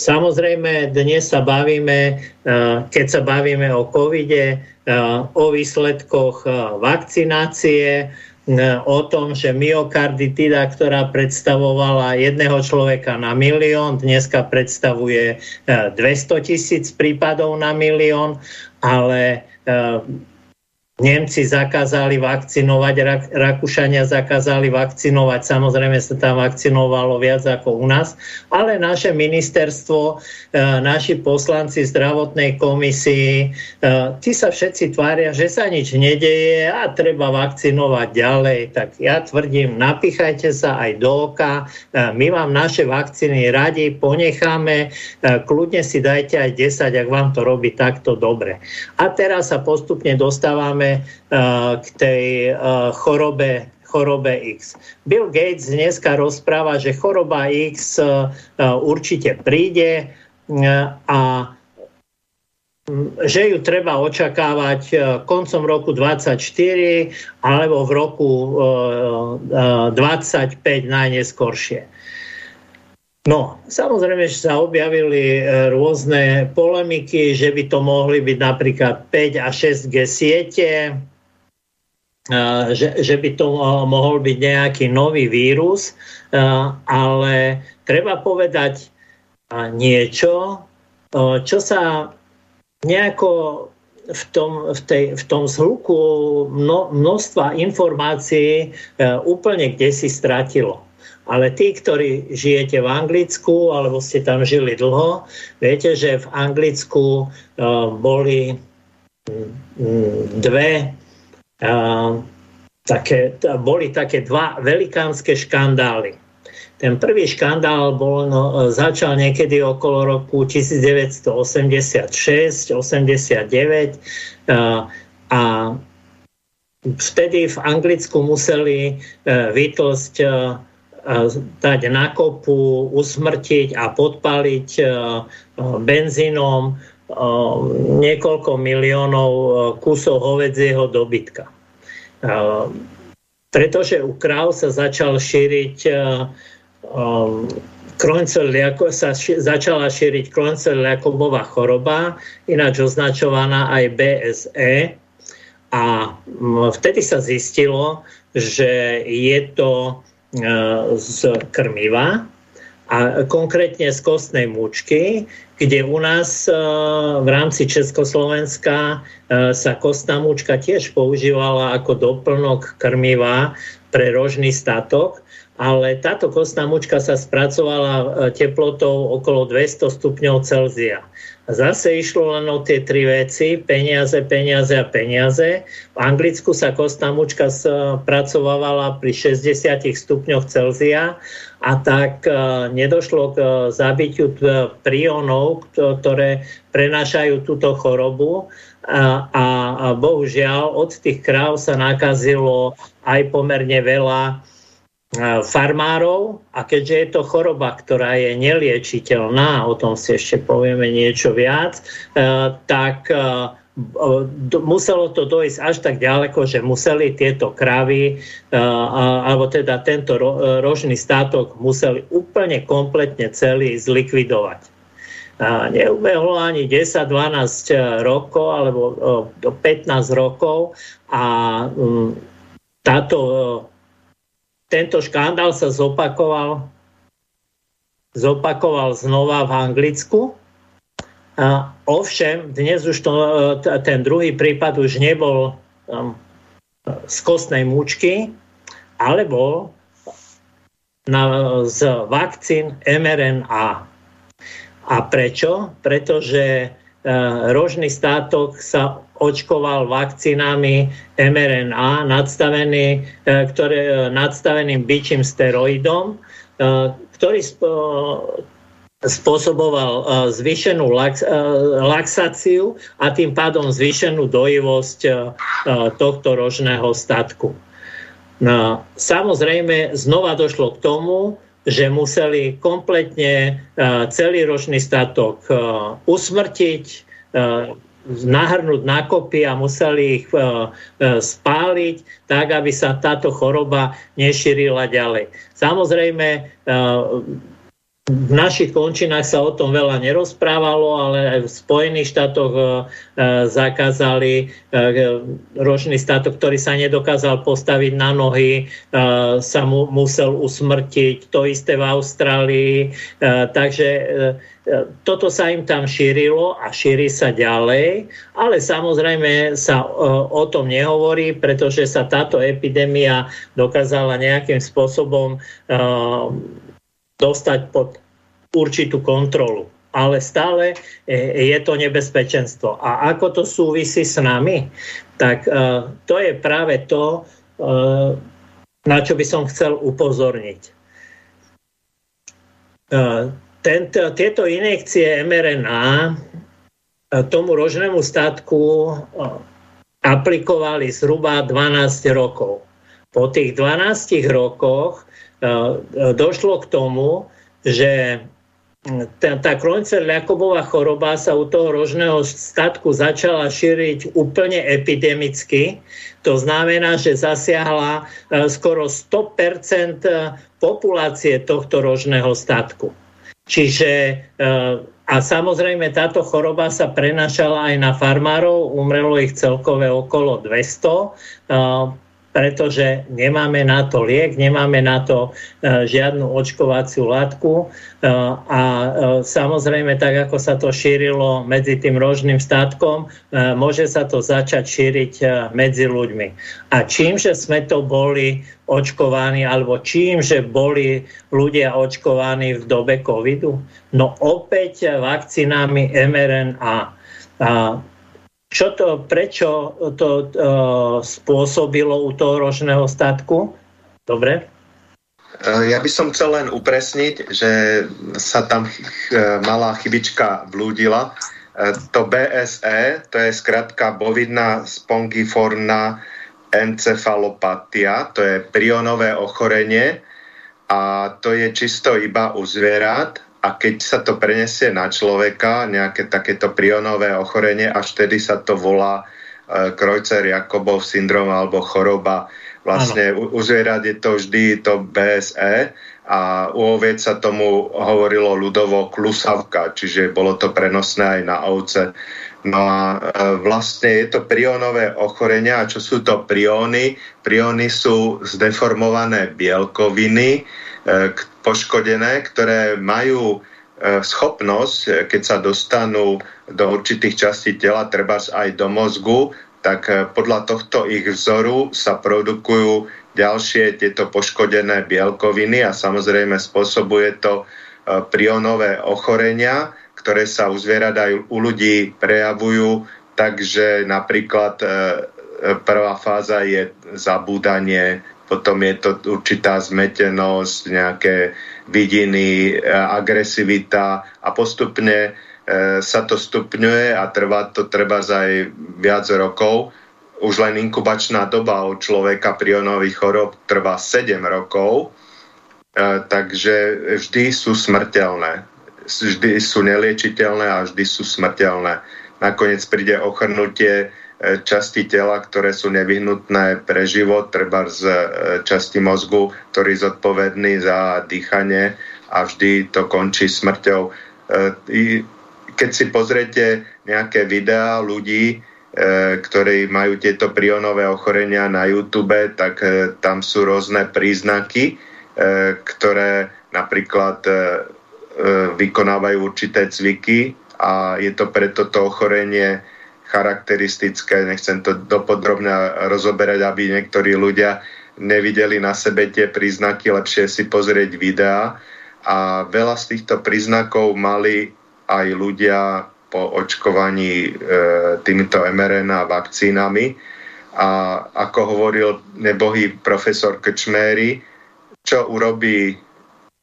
samozrejme dnes sa bavíme, e, keď sa bavíme o covide, e, o výsledkoch e, vakcinácie, o tom, že myokarditida, ktorá predstavovala jedného človeka na milión, dneska predstavuje 200 e, tisíc prípadov na milión, ale e, Nemci zakázali vakcinovať, Rak, Rakúšania zakázali vakcinovať, samozrejme sa tam vakcinovalo viac ako u nás, ale naše ministerstvo, e, naši poslanci zdravotnej komisii, e, tí sa všetci tvária, že sa nič nedeje a treba vakcinovať ďalej. Tak ja tvrdím, napíchajte sa aj do oka, e, my vám naše vakcíny radi ponecháme, kľudne si dajte aj 10, ak vám to robí takto dobre. A teraz sa postupne dostávame Eh, k tej eh, chorobe chorobe X. Bill Gates dneska rozpráva, že choroba X uh, určite príde a mm, že ju treba očakávať koncom roku 24 alebo v roku 25 najneskoršie. No, samozrejme, že sa objavili rôzne polemiky, že by to mohli byť napríklad 5 a 6G siete, že, že by to mohol byť nejaký nový vírus, ale treba povedať niečo, čo sa nejako v tom, v tej, v tom zhluku mno, množstva informácií úplne kde si stratilo. Ale tí, ktorí žijete v Anglicku alebo ste tam žili dlho, viete, že v Anglicku boli dve také, boli také dva velikánske škandály. Ten prvý škandál bol, no, začal niekedy okolo roku 1986-89 a, a vtedy v Anglicku museli uh, vytlsť uh, dať na kopu, usmrtiť a podpaliť benzínom niekoľko miliónov kusov hovedzieho dobytka. Pretože u kráv sa začal šíriť ako sa začala šíriť kronceliakobová choroba, ináč označovaná aj BSE. A vtedy sa zistilo, že je to z krmiva, a konkrétne z kostnej múčky, kde u nás e, v rámci Československa e, sa kostná múčka tiež používala ako doplnok krmiva pre rožný statok, ale táto kostná múčka sa spracovala e, teplotou okolo 200 stupňov Celzia. Zase išlo len o tie tri veci, peniaze, peniaze a peniaze. V Anglicku sa kostná mučka spracovávala pri 60 stupňoch Celzia a tak e, nedošlo k e, zabitiu prionov, ktoré prenášajú túto chorobu a, a, a bohužiaľ od tých kráv sa nakazilo aj pomerne veľa farmárov a keďže je to choroba, ktorá je neliečiteľná, o tom si ešte povieme niečo viac, e, tak e, muselo to dojsť až tak ďaleko, že museli tieto kravy, e, alebo teda tento rožný státok museli úplne kompletne celý zlikvidovať. Neubehlo ani 10-12 rokov alebo 15 rokov a táto tento škandál sa zopakoval, zopakoval znova v Anglicku. A ovšem, dnes už to, ten druhý prípad už nebol um, z kostnej múčky, ale bol na, z vakcín mRNA. A prečo? Pretože uh, rožný státok sa očkoval vakcínami mRNA nadstavený, e, ktoré, e, nadstaveným byčím steroidom, e, ktorý spôsoboval zvýšenú lax, laxáciu a tým pádom zvýšenú dojivosť tohto rožného statku. No, samozrejme, znova došlo k tomu, že museli kompletne celý ročný statok usmrtiť, nahrnúť na kopy a museli ich spáliť tak, aby sa táto choroba nešírila ďalej. Samozrejme, v našich končinách sa o tom veľa nerozprávalo, ale aj v Spojených štátoch e, e, zakázali e, ročný statok, ktorý sa nedokázal postaviť na nohy, sa mu musel usmrtiť, to isté v Austrálii. Takže toto sa im tam šírilo a šíri sa ďalej, ale samozrejme sa o tom nehovorí, pretože sa táto epidémia dokázala nejakým spôsobom dostať pod určitú kontrolu. Ale stále e, je to nebezpečenstvo. A ako to súvisí s nami, tak e, to je práve to, e, na čo by som chcel upozorniť. Tento, tieto injekcie mRNA tomu rožnému statku aplikovali zhruba 12 rokov. Po tých 12 rokoch došlo k tomu, že tá, tá Kroncel-Jakobová choroba sa u toho rožného statku začala šíriť úplne epidemicky. To znamená, že zasiahla e, skoro 100% e, populácie tohto rožného statku. Čiže e, a samozrejme táto choroba sa prenašala aj na farmárov, umrelo ich celkové okolo 200 pretože nemáme na to liek, nemáme na to e, žiadnu očkovaciu látku e, a e, samozrejme tak, ako sa to šírilo medzi tým rožným statkom, môže sa to začať šíriť medzi ľuďmi. A čím, že sme to boli očkovaní, alebo čím, že boli ľudia očkovaní v dobe covidu? No opäť vakcinami mRNA. A čo to, prečo to uh, spôsobilo u toho ročného statku? Dobre? E, ja by som chcel len upresniť, že sa tam ch- e, malá chybička vlúdila. To BSE, to je skratka bovidná spongiformná encefalopatia, to je prionové ochorenie a to je čisto iba u zvierat a keď sa to prenesie na človeka, nejaké takéto prionové ochorenie, až vtedy sa to volá e, Kreuzer-Jakobov syndrom alebo choroba. Vlastne u, u zvierat je to vždy to BSE a u oviec sa tomu hovorilo ľudovo klusavka, čiže bolo to prenosné aj na ovce. No a e, vlastne je to prionové ochorenia. A čo sú to prióny? Prióny sú zdeformované bielkoviny, poškodené, ktoré majú e, schopnosť, e, keď sa dostanú do určitých častí tela, treba aj do mozgu, tak podľa tohto ich vzoru sa produkujú ďalšie tieto poškodené bielkoviny a samozrejme spôsobuje to prionové ochorenia, ktoré sa u zvierat aj u ľudí prejavujú, takže napríklad prvá fáza je zabúdanie, potom je to určitá zmetenosť, nejaké vidiny, e, agresivita a postupne e, sa to stupňuje a trvá to treba aj viac rokov. Už len inkubačná doba u človeka prionových chorob trvá 7 rokov, e, takže vždy sú smrteľné. Vždy sú neliečiteľné a vždy sú smrteľné. Nakoniec príde ochrnutie časti tela, ktoré sú nevyhnutné pre život, treba z e, časti mozgu, ktorý je zodpovedný za dýchanie a vždy to končí smrťou. E, keď si pozriete nejaké videá ľudí, ktorí majú tieto prionové ochorenia na YouTube, tak tam sú rôzne príznaky, ktoré napríklad vykonávajú určité cviky a je to preto to ochorenie charakteristické, nechcem to dopodrobne rozoberať, aby niektorí ľudia nevideli na sebe tie príznaky, lepšie si pozrieť videá. A veľa z týchto príznakov mali aj ľudia po očkovaní e, týmito mRNA vakcínami. A ako hovoril nebohý profesor Krčméry, čo urobí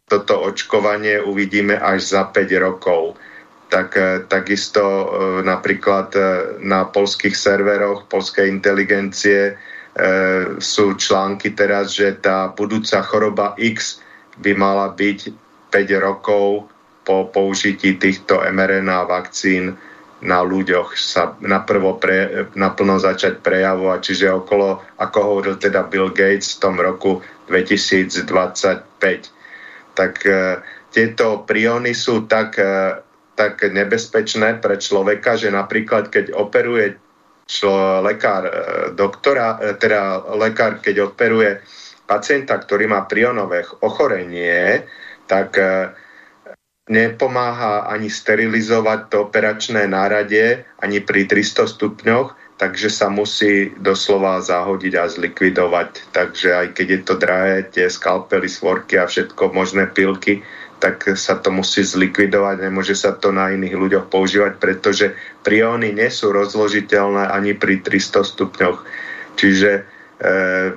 toto očkovanie uvidíme až za 5 rokov. Tak, takisto napríklad na polských serveroch polskej inteligencie sú články teraz, že tá budúca choroba X by mala byť 5 rokov po použití týchto mRNA vakcín na ľuďoch sa naprvo pre, naplno začať prejavovať, čiže okolo, ako hovoril teda Bill Gates v tom roku 2025. Tak e, tieto priony sú tak, e, tak nebezpečné pre človeka, že napríklad keď operuje člo, lekár, e, doktora, e, teda lekár, keď operuje pacienta, ktorý má prionové ochorenie, tak e, nepomáha ani sterilizovať to operačné nárade ani pri 300 stupňoch, takže sa musí doslova zahodiť a zlikvidovať. Takže aj keď je to drahé, tie skalpely, svorky a všetko možné pilky, tak sa to musí zlikvidovať, nemôže sa to na iných ľuďoch používať, pretože prióny nie sú rozložiteľné ani pri 300 stupňoch. Čiže e,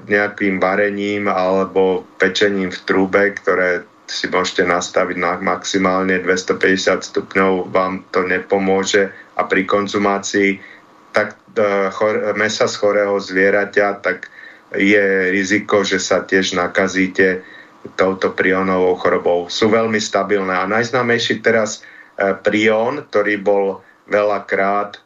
nejakým varením alebo pečením v trúbe, ktoré si môžete nastaviť na maximálne 250 stupňov, vám to nepomôže a pri konzumácii tak e, chor, mesa z chorého zvieraťa, tak je riziko, že sa tiež nakazíte touto prionovou chorobou. Sú veľmi stabilné a najznámejší teraz e, prion, ktorý bol veľakrát e,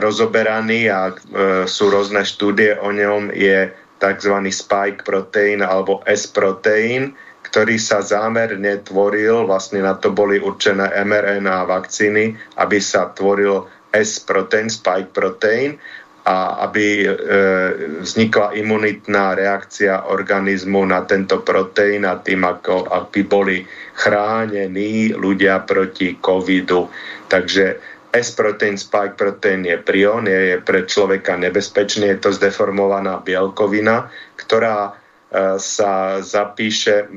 rozoberaný a sú rôzne štúdie o ňom, je tzv. spike protein alebo S-protein, ktorý sa zámerne tvoril, vlastne na to boli určené mRNA vakcíny, aby sa tvoril S-protein, spike protein a aby e, vznikla imunitná reakcia organizmu na tento proteín a tým, ako, aby boli chránení ľudia proti covidu. Takže S-protein, spike protein je prion, je, je pre človeka nebezpečný, je to zdeformovaná bielkovina, ktorá E, sa zapíše, e,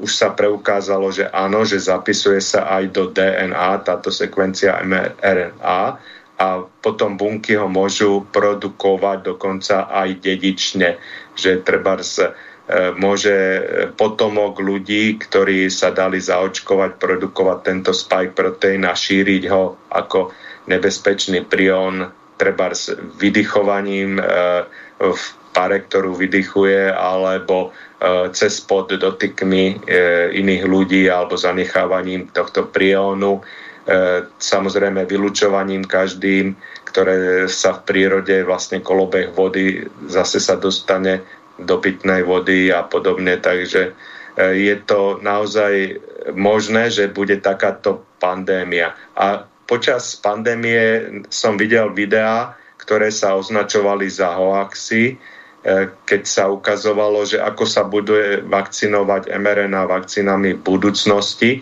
už sa preukázalo, že áno, že zapisuje sa aj do DNA táto sekvencia mRNA a potom bunky ho môžu produkovať dokonca aj dedične, že treba e, môže potomok ľudí, ktorí sa dali zaočkovať, produkovať tento spike protein a šíriť ho ako nebezpečný prion, treba s vydychovaním e, v pare, ktorú vydychuje, alebo e, cez pod dotykmi e, iných ľudí alebo zanechávaním tohto priónu, e, samozrejme vylučovaním každým, ktoré sa v prírode vlastne kolobeh vody zase sa dostane do pitnej vody a podobne, takže je to naozaj možné, že bude takáto pandémia. A počas pandémie som videl videá, ktoré sa označovali za hoaxy, E, keď sa ukazovalo, že ako sa bude vakcinovať mRNA vakcínami v budúcnosti,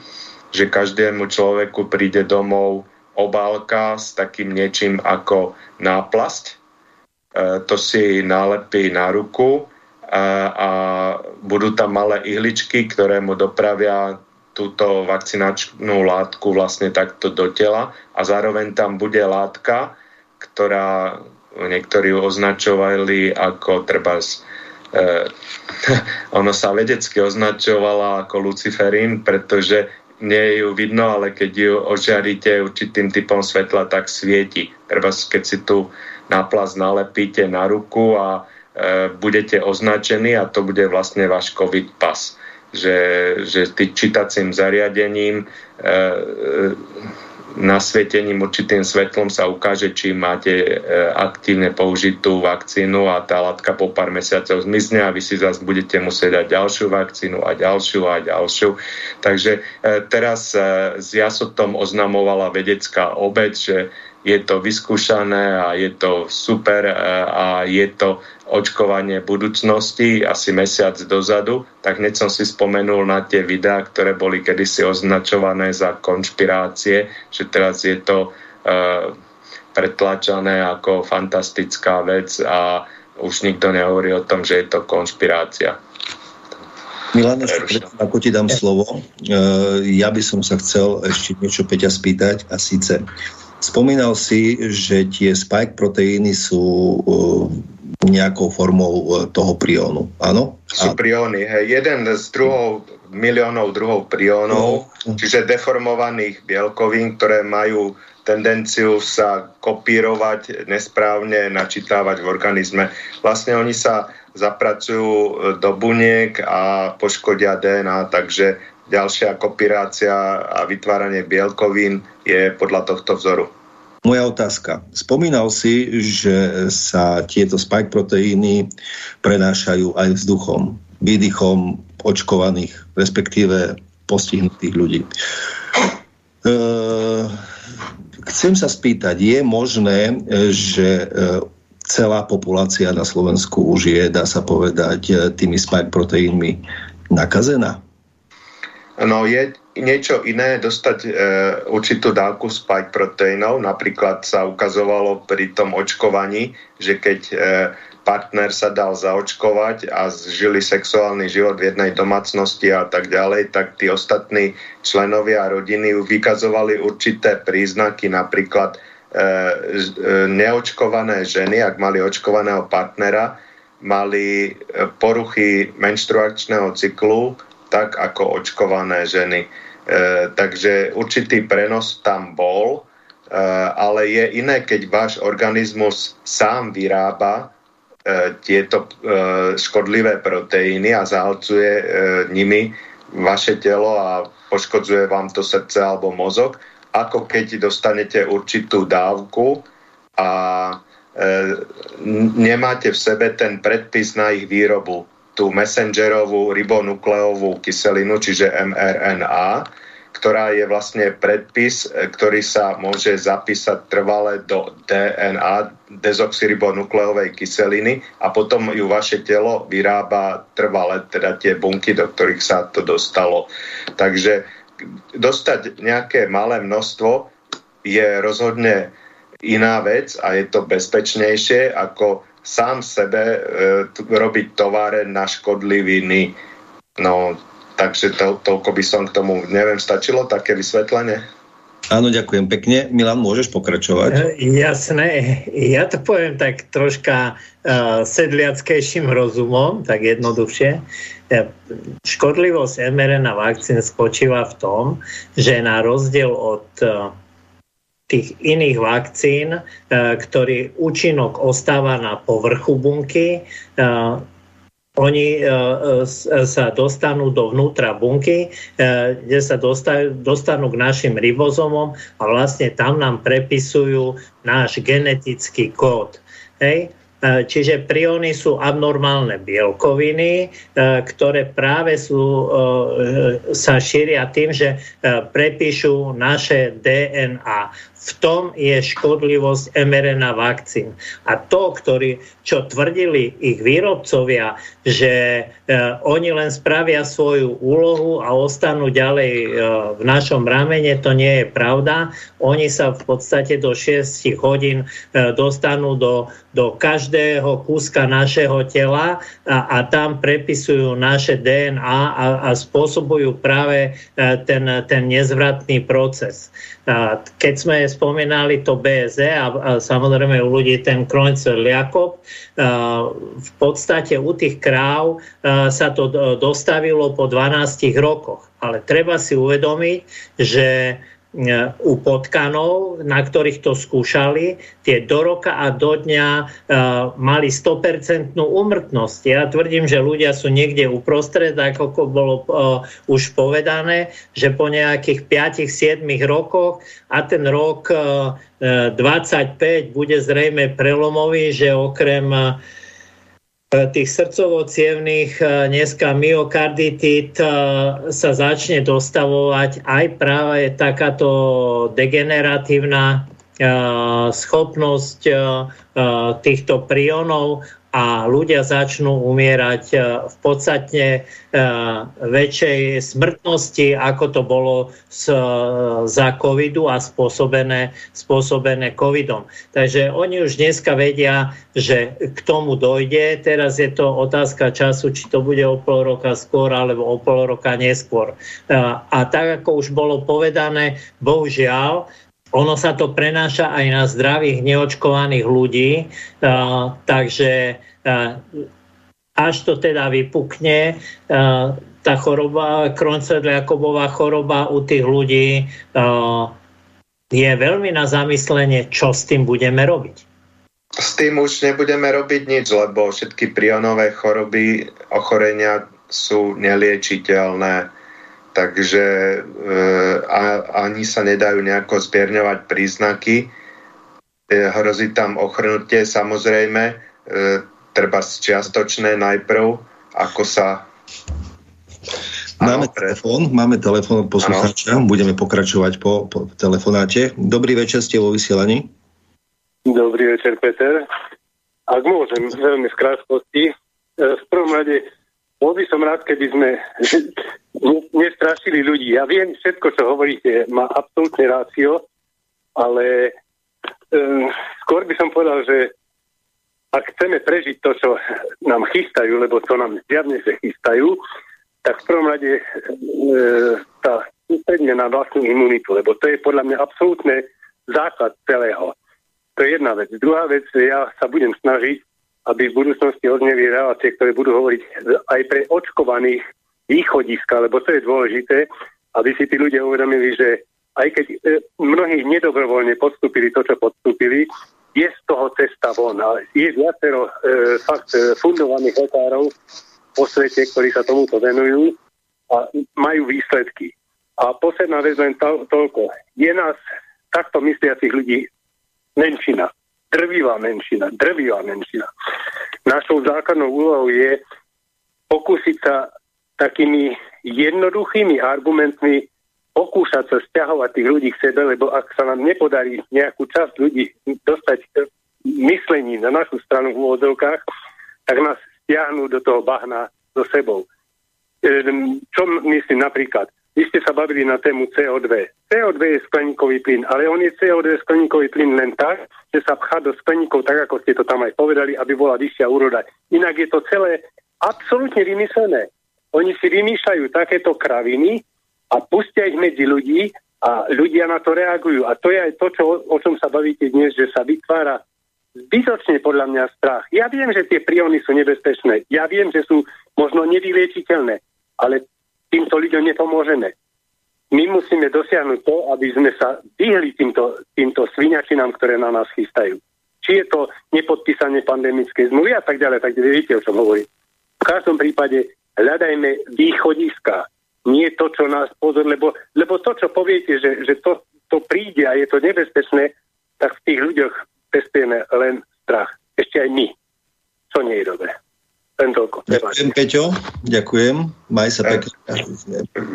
že každému človeku príde domov obálka s takým niečím ako náplasť. E, to si nálepí na ruku a, a budú tam malé ihličky, ktoré mu dopravia túto vakcinačnú látku vlastne takto do tela a zároveň tam bude látka, ktorá niektorí označovali ako treba z, eh, ono sa vedecky označovala ako luciferín, pretože nie ju vidno, ale keď ju ožiaríte určitým typom svetla, tak svieti. Treba, keď si tu náplast nalepíte na ruku a e, budete označení a to bude vlastne váš COVID pas. Že, že tým čítacím zariadením e, nasvietením určitým svetlom sa ukáže, či máte e, aktívne použitú vakcínu a tá látka po pár mesiacov zmizne a vy si zase budete musieť dať ďalšiu vakcínu a ďalšiu a ďalšiu. Takže e, teraz e, s jasotom oznamovala vedecká obec, že je to vyskúšané a je to super a je to očkovanie budúcnosti asi mesiac dozadu, tak hneď som si spomenul na tie videá, ktoré boli kedysi označované za konšpirácie, že teraz je to uh, pretlačané ako fantastická vec a už nikto nehovorí o tom, že je to konšpirácia. Milan, ako ti dám slovo, uh, ja by som sa chcel ešte niečo Peťa spýtať a síce Spomínal si, že tie spike proteíny sú uh, nejakou formou toho priónu. Áno? Sú prióny. Hej. Jeden z druhov, miliónov druhov priónov, no. čiže deformovaných bielkovín, ktoré majú tendenciu sa kopírovať nesprávne, načítavať v organizme. Vlastne oni sa zapracujú do buniek a poškodia DNA, takže ďalšia kopírácia a vytváranie bielkovín je podľa tohto vzoru. Moja otázka. Spomínal si, že sa tieto spike proteíny prenášajú aj vzduchom, výdychom očkovaných, respektíve postihnutých ľudí. E Chcem sa spýtať, je možné, že e, celá populácia na Slovensku už je, dá sa povedať, e, tými spike proteínmi nakazená? No je niečo iné dostať e, určitú dávku spike proteínov. Napríklad sa ukazovalo pri tom očkovaní, že keď e, partner sa dal zaočkovať a žili sexuálny život v jednej domácnosti a tak ďalej, tak tí ostatní členovia rodiny vykazovali určité príznaky, napríklad e, e, neočkované ženy, ak mali očkovaného partnera, mali e, poruchy menštruačného cyklu, tak ako očkované ženy. E, takže určitý prenos tam bol, e, ale je iné, keď váš organizmus sám vyrába E, tieto e, škodlivé proteíny a zahlcuje e, nimi vaše telo a poškodzuje vám to srdce alebo mozog, ako keď dostanete určitú dávku a nemáte v sebe ten predpis na ich výrobu, tú messengerovú ribonukleovú kyselinu, čiže mRNA, ktorá je vlastne predpis, e, ktorý sa môže zapísať trvale do DNA, dezoxyribonukleovej kyseliny a potom ju vaše telo vyrába trvale, teda tie bunky, do ktorých sa to dostalo. Takže dostať nejaké malé množstvo je rozhodne iná vec a je to bezpečnejšie ako sám sebe e, robiť továren na škodliviny. No, Takže to, toľko by som k tomu, neviem, stačilo také vysvetlenie? Áno, ďakujem pekne. Milan, môžeš pokračovať? E, jasné. Ja to poviem tak troška uh, sedliackejším rozumom, tak jednoduchšie. E, škodlivosť mRNA vakcín spočíva v tom, že na rozdiel od uh, tých iných vakcín, uh, ktorý účinok ostáva na povrchu bunky, uh, oni e, e, sa dostanú dovnútra bunky, e, kde sa dostanú k našim ribozomom a vlastne tam nám prepisujú náš genetický kód. Hej? Čiže prióny sú abnormálne bielkoviny, ktoré práve sú, sa šíria tým, že prepíšu naše DNA. V tom je škodlivosť mRNA vakcín. A to, ktorý, čo tvrdili ich výrobcovia, že e, oni len spravia svoju úlohu a ostanú ďalej e, v našom ramene, to nie je pravda. Oni sa v podstate do 6 hodín e, dostanú do, do každého kúska našeho tela a, a tam prepisujú naše DNA a, a spôsobujú práve e, ten, ten nezvratný proces. Keď sme spomínali to BZ a, a samozrejme u ľudí ten Kroencer Liakov, v podstate u tých kráv sa to dostavilo po 12 rokoch. Ale treba si uvedomiť, že E, u potkanov, na ktorých to skúšali, tie do roka a do dňa uh, mali 100% úmrtnosť. Ja tvrdím, že ľudia sú niekde uprostred, ako bolo uh, už povedané, že po nejakých 5-7 rokoch a ten rok uh, 25 bude zrejme prelomový, že okrem E, tých srdcovo-cievných e, dneska myokarditit e, sa začne dostavovať. Aj práve takáto degeneratívna schopnosť týchto prionov a ľudia začnú umierať e, v podstate e, väčšej smrtnosti, ako to bolo z, za covidu a spôsobené, spôsobené covidom. Takže oni už dneska vedia, že k tomu dojde. Teraz je to otázka času, či to bude o pol roka skôr alebo o pol roka neskôr. E, a tak, ako už bolo povedané, bohužiaľ, ono sa to prenáša aj na zdravých, neočkovaných ľudí, takže až to teda vypukne, tá choroba, Crohn-Jakovová choroba u tých ľudí je veľmi na zamyslenie, čo s tým budeme robiť. S tým už nebudeme robiť nič, lebo všetky prionové choroby, ochorenia sú neliečiteľné takže e, a, ani sa nedajú nejako zmierňovať príznaky. E, hrozí tam ochrnutie samozrejme, e, treba čiastočné najprv, ako sa... Máme telefón, máme telefón od poslucháča, budeme pokračovať po, po telefonáte. Dobrý večer, ste vo vysielaní. Dobrý večer, Peter. Ak môžem, veľmi z krátkosti. E, v prvom rade bol by som rád, keby sme nestrašili ľudí. Ja viem, všetko, čo hovoríte, má absolútne rácio, ale um, skôr by som povedal, že ak chceme prežiť to, čo nám chystajú, lebo to nám zjavne sa chystajú, tak v prvom rade e, tá sústredne na vlastnú imunitu, lebo to je podľa mňa absolútne základ celého. To je jedna vec. Druhá vec, ja sa budem snažiť aby v budúcnosti odneli relácie, ktoré budú hovoriť aj pre očkovaných východiska, lebo to je dôležité, aby si tí ľudia uvedomili, že aj keď e, mnohí nedobrovoľne podstúpili to, čo podstúpili, je z toho cesta von. A je viacero e, fakt e, fundovaných lekárov po svete, ktorí sa tomuto venujú a majú výsledky. A posledná vec len to, toľko. Je nás takto mysliacich ľudí menšina drvivá menšina, drvivá menšina. Našou základnou úlohou je pokúsiť sa takými jednoduchými argumentmi pokúšať sa stiahovať tých ľudí k sebe, lebo ak sa nám nepodarí nejakú časť ľudí dostať myslení na našu stranu v úvodzovkách, tak nás stiahnu do toho bahna so sebou. Ehm, čo myslím napríklad? Vy ste sa bavili na tému CO2. CO2 je skleníkový plyn, ale on je CO2 skleníkový plyn len tak, že sa pchá do skleníkov, tak ako ste to tam aj povedali, aby bola vyššia úroda. Inak je to celé absolútne vymyslené. Oni si vymýšľajú takéto kraviny a pustia ich medzi ľudí a ľudia na to reagujú. A to je aj to, čo, o čom sa bavíte dnes, že sa vytvára zbytočne podľa mňa strach. Ja viem, že tie priony sú nebezpečné. Ja viem, že sú možno nevyliečiteľné. Ale týmto ľuďom nepomôžeme. My musíme dosiahnuť to, aby sme sa vyhli týmto, týmto svinačinám, ktoré na nás chystajú. Či je to nepodpísanie pandemickej zmluvy a tak ďalej, tak viete, o čom hovorím. V každom prípade hľadajme východiska, nie to, čo nás pozor, lebo, lebo to, čo poviete, že, že to, to príde a je to nebezpečné, tak v tých ľuďoch pestujeme len strach. Ešte aj my, čo nie je dobré. Len toľko. Ďakujem, Peťo. Ďakujem. Maj sa pekne.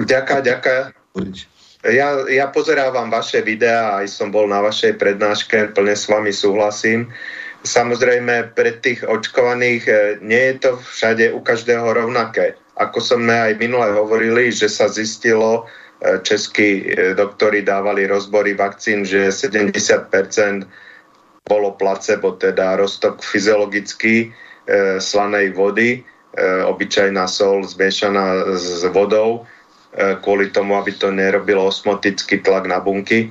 Ďakujem, ďakujem. Ja, ja pozerávam vaše videá, aj som bol na vašej prednáške, plne s vami súhlasím. Samozrejme, pre tých očkovaných e, nie je to všade u každého rovnaké. Ako sme aj minule hovorili, že sa zistilo, e, českí e, doktori dávali rozbory vakcín, že 70% bolo placebo, teda roztok fyziologický slanej vody, e, obyčajná sol zmiešaná s vodou, kvôli tomu, aby to nerobilo osmotický tlak na bunky.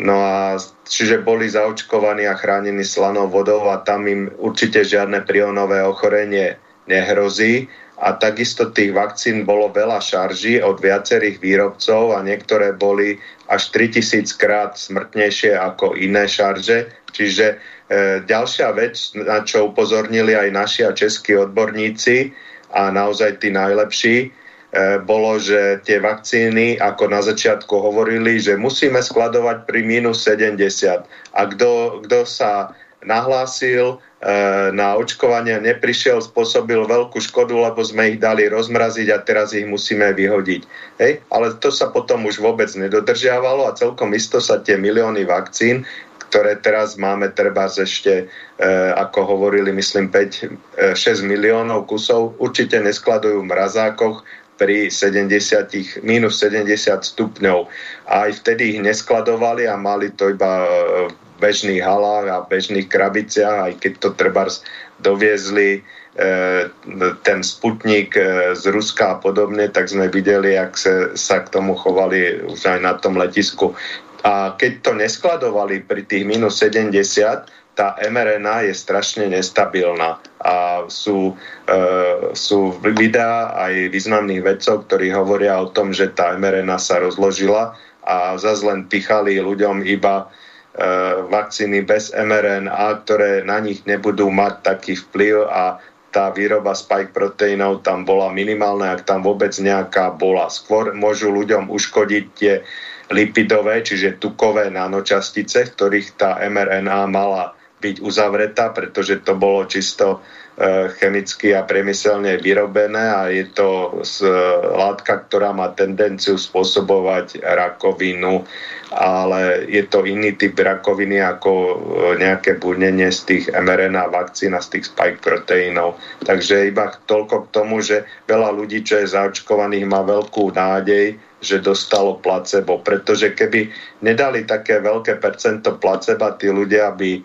No a čiže boli zaočkovaní a chránení slanou vodou a tam im určite žiadne prionové ochorenie nehrozí. A takisto tých vakcín bolo veľa šarží od viacerých výrobcov a niektoré boli až 3000 krát smrtnejšie ako iné šarže. Čiže E, ďalšia vec, na čo upozornili aj naši a českí odborníci a naozaj tí najlepší, e, bolo, že tie vakcíny, ako na začiatku hovorili, že musíme skladovať pri minus 70. A kto, sa nahlásil e, na očkovanie, neprišiel, spôsobil veľkú škodu, lebo sme ich dali rozmraziť a teraz ich musíme vyhodiť. Hej? Ale to sa potom už vôbec nedodržiavalo a celkom isto sa tie milióny vakcín, ktoré teraz máme treba ešte, e, ako hovorili, myslím, 5, 6 e, miliónov kusov, určite neskladujú v mrazákoch pri 70, minus 70 stupňov. A aj vtedy ich neskladovali a mali to iba e, v bežných halách a bežných krabiciach, aj keď to treba doviezli ten sputnik z Ruska a podobne, tak sme videli, jak sa, sa k tomu chovali už aj na tom letisku A keď to neskladovali pri tých minus 70, tá mRNA je strašne nestabilná a sú, e, sú videá aj významných vedcov, ktorí hovoria o tom, že tá mRNA sa rozložila a zase len pichali ľuďom iba e, vakcíny bez mRNA, ktoré na nich nebudú mať taký vplyv a tá výroba spike proteínov tam bola minimálna, ak tam vôbec nejaká bola. Skôr môžu ľuďom uškodiť tie lipidové, čiže tukové nanočastice, ktorých tá mRNA mala byť uzavretá, pretože to bolo čisto e, chemicky a priemyselne vyrobené a je to z, látka, ktorá má tendenciu spôsobovať rakovinu, ale je to iný typ rakoviny ako e, nejaké burnenie z tých mRNA vakcín a z tých spike proteínov. Takže iba toľko k tomu, že veľa ľudí, čo je zaočkovaných, má veľkú nádej, že dostalo placebo, pretože keby nedali také veľké percento placeba, tí ľudia by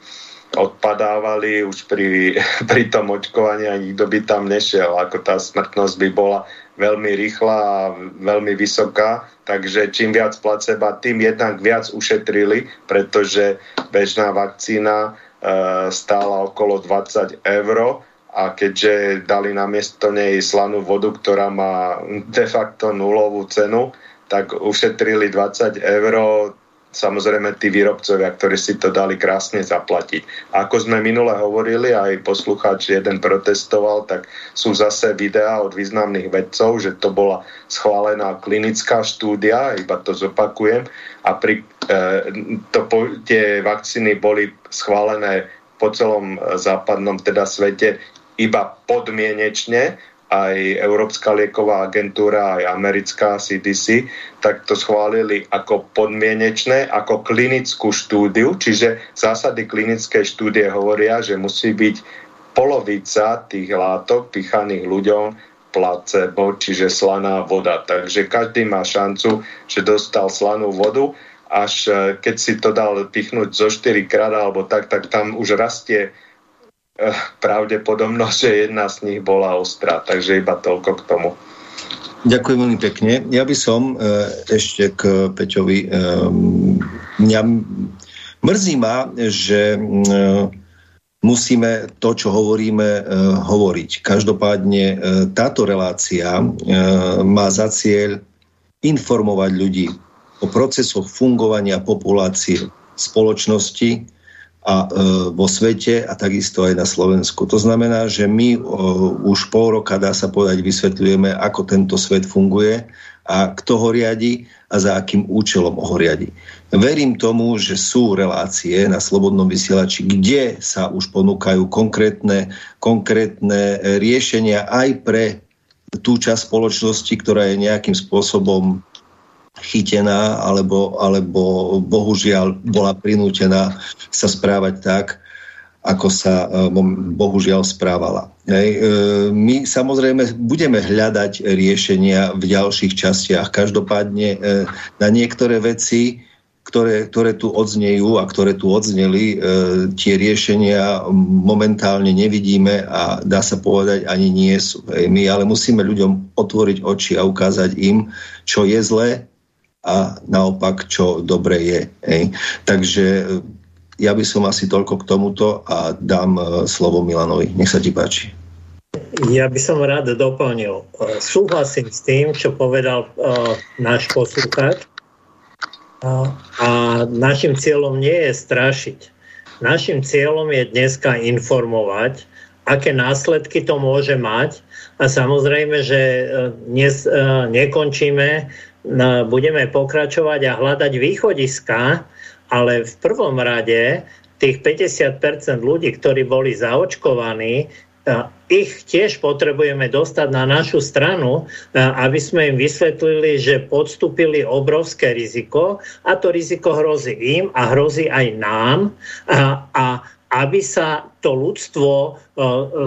odpadávali už pri, pri tom očkovaní a nikto by tam nešiel. Ako tá smrtnosť by bola veľmi rýchla a veľmi vysoká, takže čím viac placeba, tým jednak viac ušetrili, pretože bežná vakcína e, stála okolo 20 eur a keďže dali na miesto nej slanú vodu, ktorá má de facto nulovú cenu, tak ušetrili 20 eur samozrejme tí výrobcovia, ktorí si to dali krásne zaplatiť. A ako sme minule hovorili, aj poslucháč jeden protestoval, tak sú zase videá od významných vedcov, že to bola schválená klinická štúdia, iba to zopakujem, a pri, e, to, tie vakcíny boli schválené po celom západnom teda svete iba podmienečne aj Európska lieková agentúra, aj americká CDC, tak to schválili ako podmienečné, ako klinickú štúdiu, čiže zásady klinickej štúdie hovoria, že musí byť polovica tých látok pichaných ľuďom placebo, čiže slaná voda. Takže každý má šancu, že dostal slanú vodu, až eh, keď si to dal pichnúť zo 4 krát alebo tak, tak tam už rastie pravdepodobnosť, že jedna z nich bola ostrá. Takže iba toľko k tomu. Ďakujem veľmi pekne. Ja by som e, ešte k Peťovi. Mňa mrzí ma, že musíme to, čo hovoríme, hovoriť. Každopádne táto relácia má za cieľ informovať ľudí o procesoch fungovania populácie spoločnosti, a e, vo svete a takisto aj na Slovensku. To znamená, že my o, už pol roka, dá sa povedať, vysvetľujeme, ako tento svet funguje a kto ho riadi a za akým účelom ho riadi. Verím tomu, že sú relácie na Slobodnom vysielači, kde sa už ponúkajú konkrétne, konkrétne riešenia aj pre tú časť spoločnosti, ktorá je nejakým spôsobom chytená alebo, alebo bohužiaľ bola prinútená sa správať tak, ako sa e, bohužiaľ správala. Hej. E, my samozrejme budeme hľadať riešenia v ďalších častiach. Každopádne e, na niektoré veci, ktoré, ktoré tu odznejú a ktoré tu odzneli, tie riešenia momentálne nevidíme a dá sa povedať ani nie sú. Hej. My ale musíme ľuďom otvoriť oči a ukázať im, čo je zlé a naopak, čo dobre je. Hej. Takže e, ja by som asi toľko k tomuto a dám e, slovo Milanovi. Nech sa ti páči. Ja by som rád doplnil. E, súhlasím s tým, čo povedal uh, náš poslucháč. Uh, a našim cieľom nie je strašiť. Našim cieľom je dneska informovať, aké následky to môže mať. A samozrejme, že dnes nekončíme budeme pokračovať a hľadať východiska, ale v prvom rade tých 50% ľudí, ktorí boli zaočkovaní, ich tiež potrebujeme dostať na našu stranu, aby sme im vysvetlili, že podstúpili obrovské riziko a to riziko hrozí im a hrozí aj nám. A, a aby sa to ľudstvo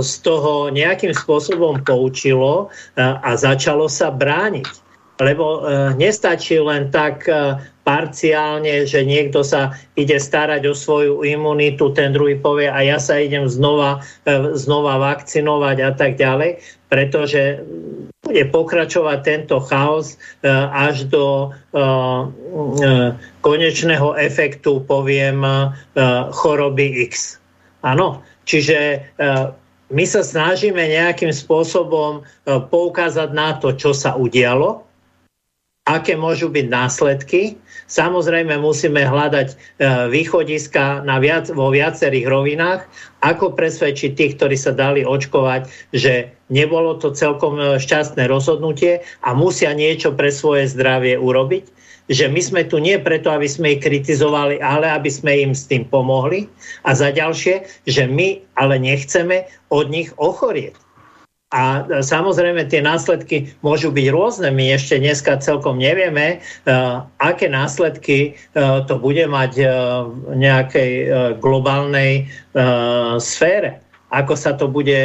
z toho nejakým spôsobom poučilo a začalo sa brániť lebo e, nestačí len tak e, parciálne, že niekto sa ide starať o svoju imunitu, ten druhý povie a ja sa idem znova, e, znova vakcinovať a tak ďalej, pretože bude pokračovať tento chaos až do konečného efektu, poviem, choroby X. Áno, čiže my sa snažíme nejakým spôsobom poukázať na to, čo sa udialo, aké môžu byť následky. Samozrejme musíme hľadať e, východiska na viac, vo viacerých rovinách, ako presvedčiť tých, ktorí sa dali očkovať, že nebolo to celkom e, šťastné rozhodnutie a musia niečo pre svoje zdravie urobiť že my sme tu nie preto, aby sme ich kritizovali, ale aby sme im s tým pomohli. A za ďalšie, že my ale nechceme od nich ochorieť. A samozrejme tie následky môžu byť rôzne. My ešte dneska celkom nevieme, uh, aké následky uh, to bude mať v nejakej globálnej sfére ako sa to bude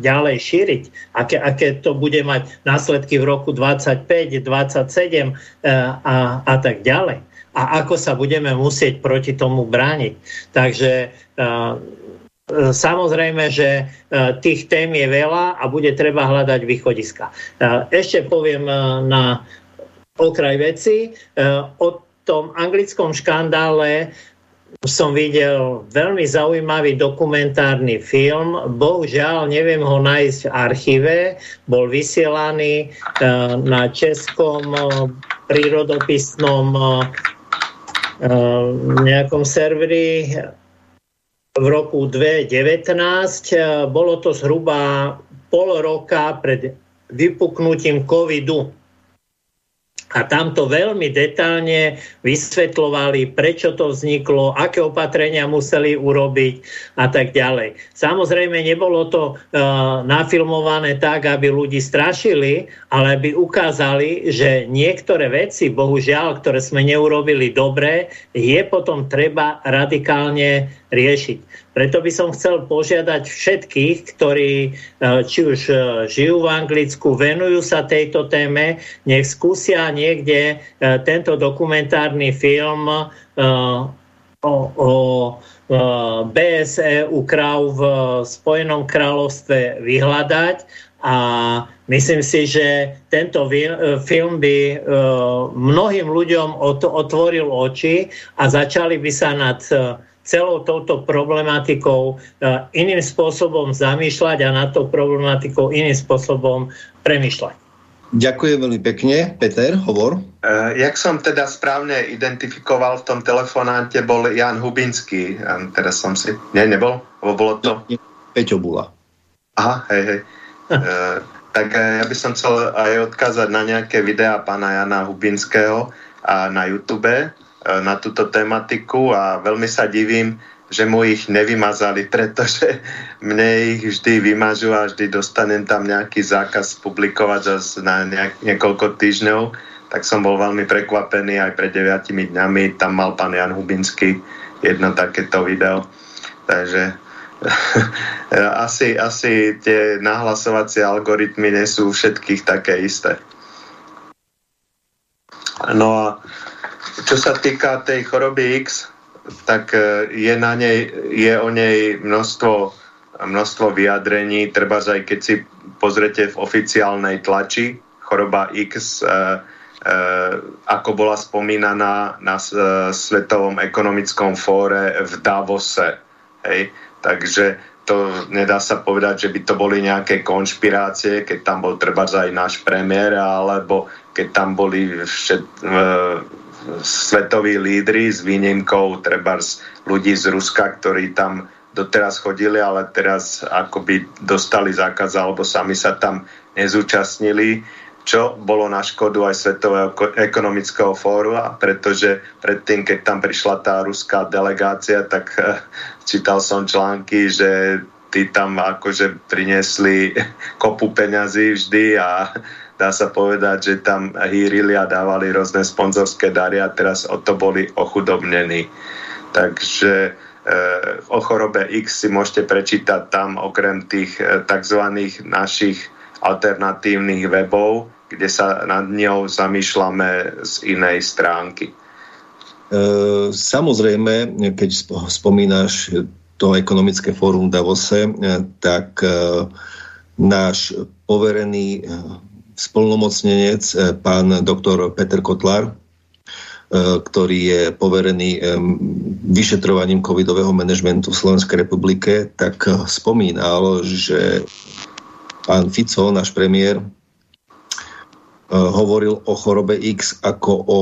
ďalej šíriť, aké, aké to bude mať následky v roku 25, 27 a, a tak ďalej. A ako sa budeme musieť proti tomu brániť. Takže Samozrejme, že e, tých tém je veľa a bude treba hľadať východiska. E, ešte poviem e, na okraj veci. O tom anglickom škandále som videl veľmi zaujímavý dokumentárny film. Bohužiaľ, neviem ho nájsť v archíve. Bol vysielaný na českom prírodopisnom nejakom serveri v roku 2019. Bolo to zhruba pol roka pred vypuknutím covidu a tam to veľmi detálne vysvetľovali, prečo to vzniklo, aké opatrenia museli urobiť a tak ďalej. Samozrejme, nebolo to uh, nafilmované tak, aby ľudí strašili, ale aby ukázali, že niektoré veci, bohužiaľ, ktoré sme neurobili dobre, je potom treba radikálne riešiť. Preto by som chcel požiadať všetkých, ktorí e, či už e, žijú v Anglicku, venujú sa tejto téme, nech skúsia niekde e, tento dokumentárny film o, o BSE u kráv v Spojenom kráľovstve vyhľadať. A myslím si, že tento film by mnohým ľuďom otvoril oči a začali by sa nad celou touto problematikou e, iným spôsobom zamýšľať a na to problematikou iným spôsobom premýšľať. Ďakujem veľmi pekne. Peter, hovor. Uh, jak som teda správne identifikoval v tom telefonáte, bol Jan Hubinský. Um, teraz som si... Nie, nebol? Lebo bolo to... Peťo Bula. Aha, hej, hej. uh, tak ja by som chcel aj odkázať na nejaké videá pána Jana Hubinského a na YouTube E, na túto tematiku a veľmi sa divím, že mu ich nevymazali, pretože mne ich vždy vymažu a vždy dostanem tam nejaký zákaz publikovať na nejak, niekoľko týždňov, tak som bol veľmi prekvapený aj pred 9 dňami, tam mal pán Jan Hubinsky jedno takéto video. Takže asi, asi tie nahlasovacie algoritmy nie sú všetkých také isté. No a čo sa týka tej choroby X, tak e, je, na nej, je o nej množstvo, množstvo vyjadrení, treba aj keď si pozrete v oficiálnej tlači, choroba X, e, e, ako bola spomínaná na e, Svetovom ekonomickom fóre v Davose. Hej? Takže to nedá sa povedať, že by to boli nejaké konšpirácie, keď tam bol treba aj náš premiér, alebo keď tam boli všet, e, svetoví lídry s výnimkou treba ľudí z Ruska, ktorí tam doteraz chodili, ale teraz akoby dostali zákaz alebo sami sa tam nezúčastnili, čo bolo na škodu aj Svetového ekonomického fóru, pretože predtým, keď tam prišla tá ruská delegácia, tak eh, čítal som články, že tí tam akože priniesli kopu peňazí vždy a dá sa povedať, že tam hýrili a dávali rôzne sponzorské dary a teraz o to boli ochudobnení. Takže e, o chorobe X si môžete prečítať tam okrem tých e, tzv. našich alternatívnych webov, kde sa nad ňou zamýšľame z inej stránky. E, samozrejme, keď spomínaš to ekonomické fórum v Davose, tak náš poverený spolnomocnenec, pán doktor Peter Kotlar, ktorý je poverený vyšetrovaním covidového manažmentu v Slovenskej republike, tak spomínal, že pán Fico, náš premiér, hovoril o chorobe X ako o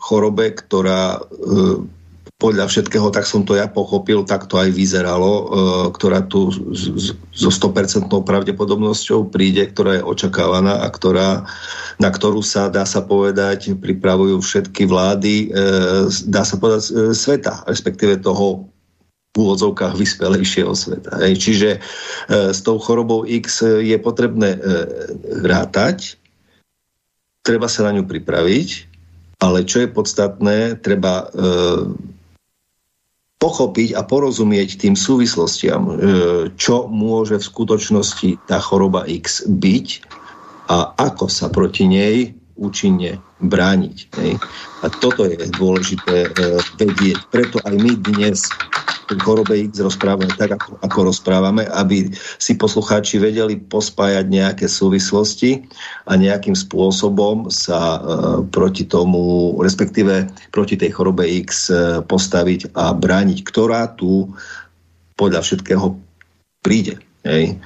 chorobe, ktorá podľa všetkého, tak som to ja pochopil, tak to aj vyzeralo, e, ktorá tu so 100% pravdepodobnosťou príde, ktorá je očakávaná a ktorá, na ktorú sa, dá sa povedať, pripravujú všetky vlády, e, dá sa povedať, e, sveta, respektíve toho v úvodzovkách vyspelejšieho sveta. Čiže s tou chorobou X je potrebné rátať, treba sa na ňu pripraviť, ale čo je podstatné, treba e, pochopiť a porozumieť tým súvislostiam, e, čo môže v skutočnosti tá choroba X byť a ako sa proti nej účinne brániť. A toto je dôležité e, vedieť. Preto aj my dnes chorobe X rozprávame tak, ako, ako rozprávame, aby si poslucháči vedeli pospájať nejaké súvislosti a nejakým spôsobom sa e, proti tomu, respektíve proti tej chorobe X e, postaviť a brániť, ktorá tu podľa všetkého príde. Hej.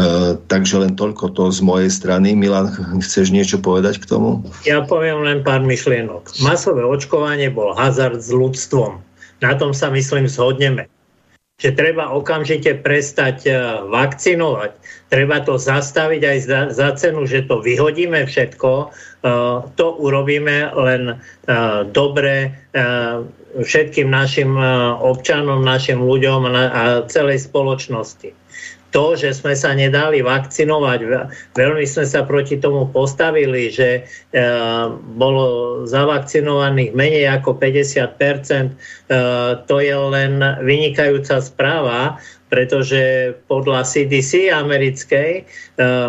Uh, takže len toľko to z mojej strany. Milan, chceš niečo povedať k tomu? Ja poviem len pár myšlienok. Masové očkovanie bol hazard s ľudstvom. Na tom sa myslím zhodneme. Že treba okamžite prestať e, vakcinovať. Treba to zastaviť aj za, cenu, že to vyhodíme všetko. E, to urobíme len dobre všetkým našim občanom, našim ľuďom a celej spoločnosti to, že sme sa nedali vakcinovať, veľmi sme sa proti tomu postavili, že e, bolo zavakcinovaných menej ako 50 e, to je len vynikajúca správa, pretože podľa CDC americkej e,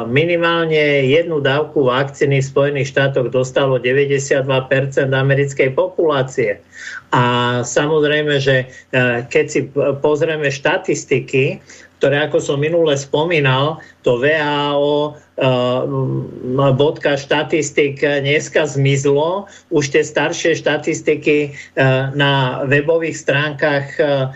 minimálne jednu dávku vakcíny v Spojených štátoch dostalo 92% americkej populácie. A samozrejme, že keď si pozrieme štatistiky, ktoré, ako som minule spomínal, to VHO uh, bodka štatistik dneska zmizlo. Už tie staršie štatistiky uh, na webových stránkach uh,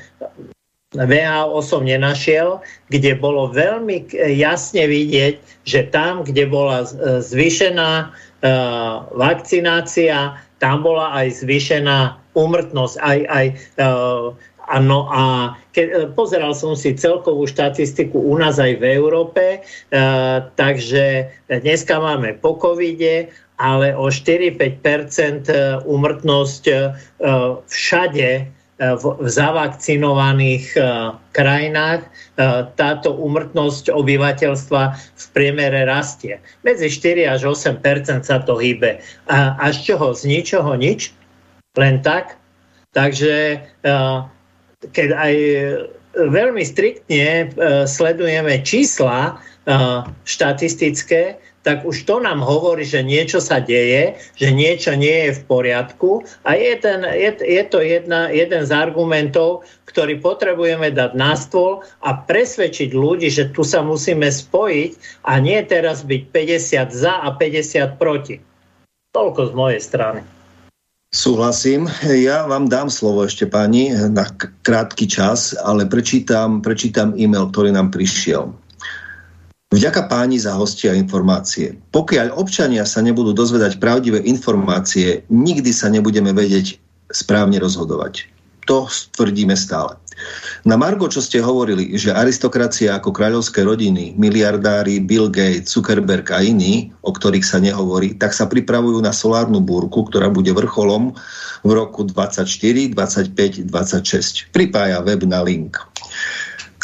VHO som nenašiel, kde bolo veľmi jasne vidieť, že tam, kde bola zvýšená vakcinácia, tam bola aj zvýšená úmrtnosť, aj, aj Ano a ke, e, pozeral som si celkovú štatistiku u nás aj v Európe, e, takže dneska máme po covide, ale o 4-5% umrtnosť e, všade v, v zavakcinovaných krajinách táto umrtnosť obyvateľstva v priemere rastie. Medzi 4 až 8% sa to hýbe. A, a z čoho? Z ničoho nič? Len tak? Takže keď aj veľmi striktne e, sledujeme čísla e, štatistické, tak už to nám hovorí, že niečo sa deje, že niečo nie je v poriadku a je, ten, je, je to jedna, jeden z argumentov, ktorý potrebujeme dať na stôl a presvedčiť ľudí, že tu sa musíme spojiť a nie teraz byť 50 za a 50 proti. Toľko z mojej strany. Súhlasím. Ja vám dám slovo ešte pani na krátky čas, ale prečítam, prečítam e-mail, ktorý nám prišiel. Vďaka páni za hostia informácie. Pokiaľ občania sa nebudú dozvedať pravdivé informácie, nikdy sa nebudeme vedieť správne rozhodovať. To tvrdíme stále. Na Margo, čo ste hovorili, že aristokracia ako kráľovské rodiny, miliardári, Bill Gates, Zuckerberg a iní, o ktorých sa nehovorí, tak sa pripravujú na solárnu búrku, ktorá bude vrcholom v roku 24, 25, 26. Pripája web na link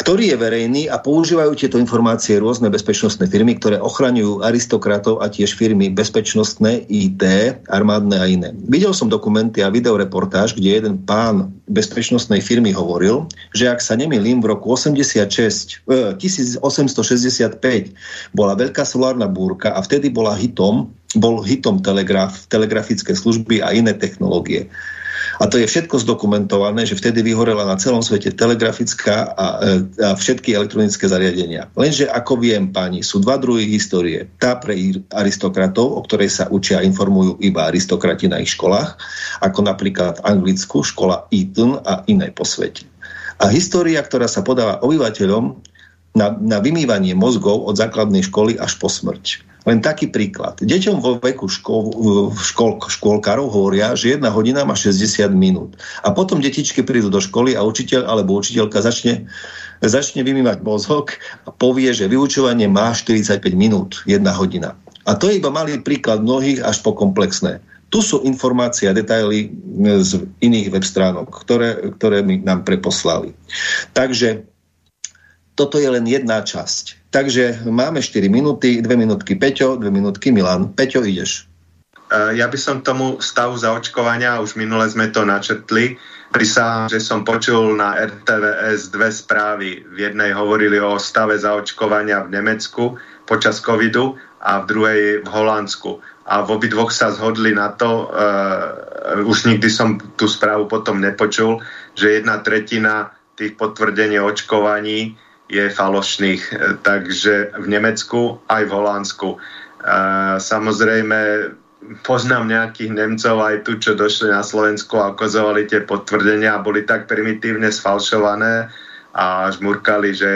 ktorý je verejný a používajú tieto informácie rôzne bezpečnostné firmy, ktoré ochraňujú aristokratov a tiež firmy bezpečnostné, IT, armádne a iné. Videl som dokumenty a videoreportáž, kde jeden pán bezpečnostnej firmy hovoril, že ak sa nemýlim, v roku 86, eh, 1865 bola veľká solárna búrka a vtedy bola hitom bol hitom telegraf, telegrafické služby a iné technológie. A to je všetko zdokumentované, že vtedy vyhorela na celom svete telegrafická a, a všetky elektronické zariadenia. Lenže, ako viem, páni, sú dva druhy histórie. Tá pre aristokratov, o ktorej sa učia a informujú iba aristokrati na ich školách, ako napríklad Anglicku, škola Eton a iné po svete. A história, ktorá sa podáva obyvateľom na, na vymývanie mozgov od základnej školy až po smrť. Len taký príklad. Deťom vo veku škol, škol, škôlkarov hovoria, že jedna hodina má 60 minút. A potom detičky prídu do školy a učiteľ alebo učiteľka začne, začne vymývať mozog a povie, že vyučovanie má 45 minút, jedna hodina. A to je iba malý príklad mnohých až po komplexné. Tu sú informácie a detaily z iných web stránok, ktoré, ktoré mi nám preposlali. Takže toto je len jedna časť. Takže máme 4 minúty, 2 minútky Peťo, 2 minútky Milan. Peťo, ideš. E, ja by som tomu stavu zaočkovania, už minule sme to načrtli, prisahám, že som počul na RTVS dve správy. V jednej hovorili o stave zaočkovania v Nemecku počas covidu a v druhej v Holandsku. A v obidvoch sa zhodli na to, uh, už nikdy som tú správu potom nepočul, že jedna tretina tých potvrdení očkovaní je falošných. E, takže v Nemecku aj v Holandsku. A samozrejme, poznám nejakých Nemcov aj tu, čo došli na Slovensku a okozovali tie potvrdenia a boli tak primitívne sfalšované a žmurkali, že,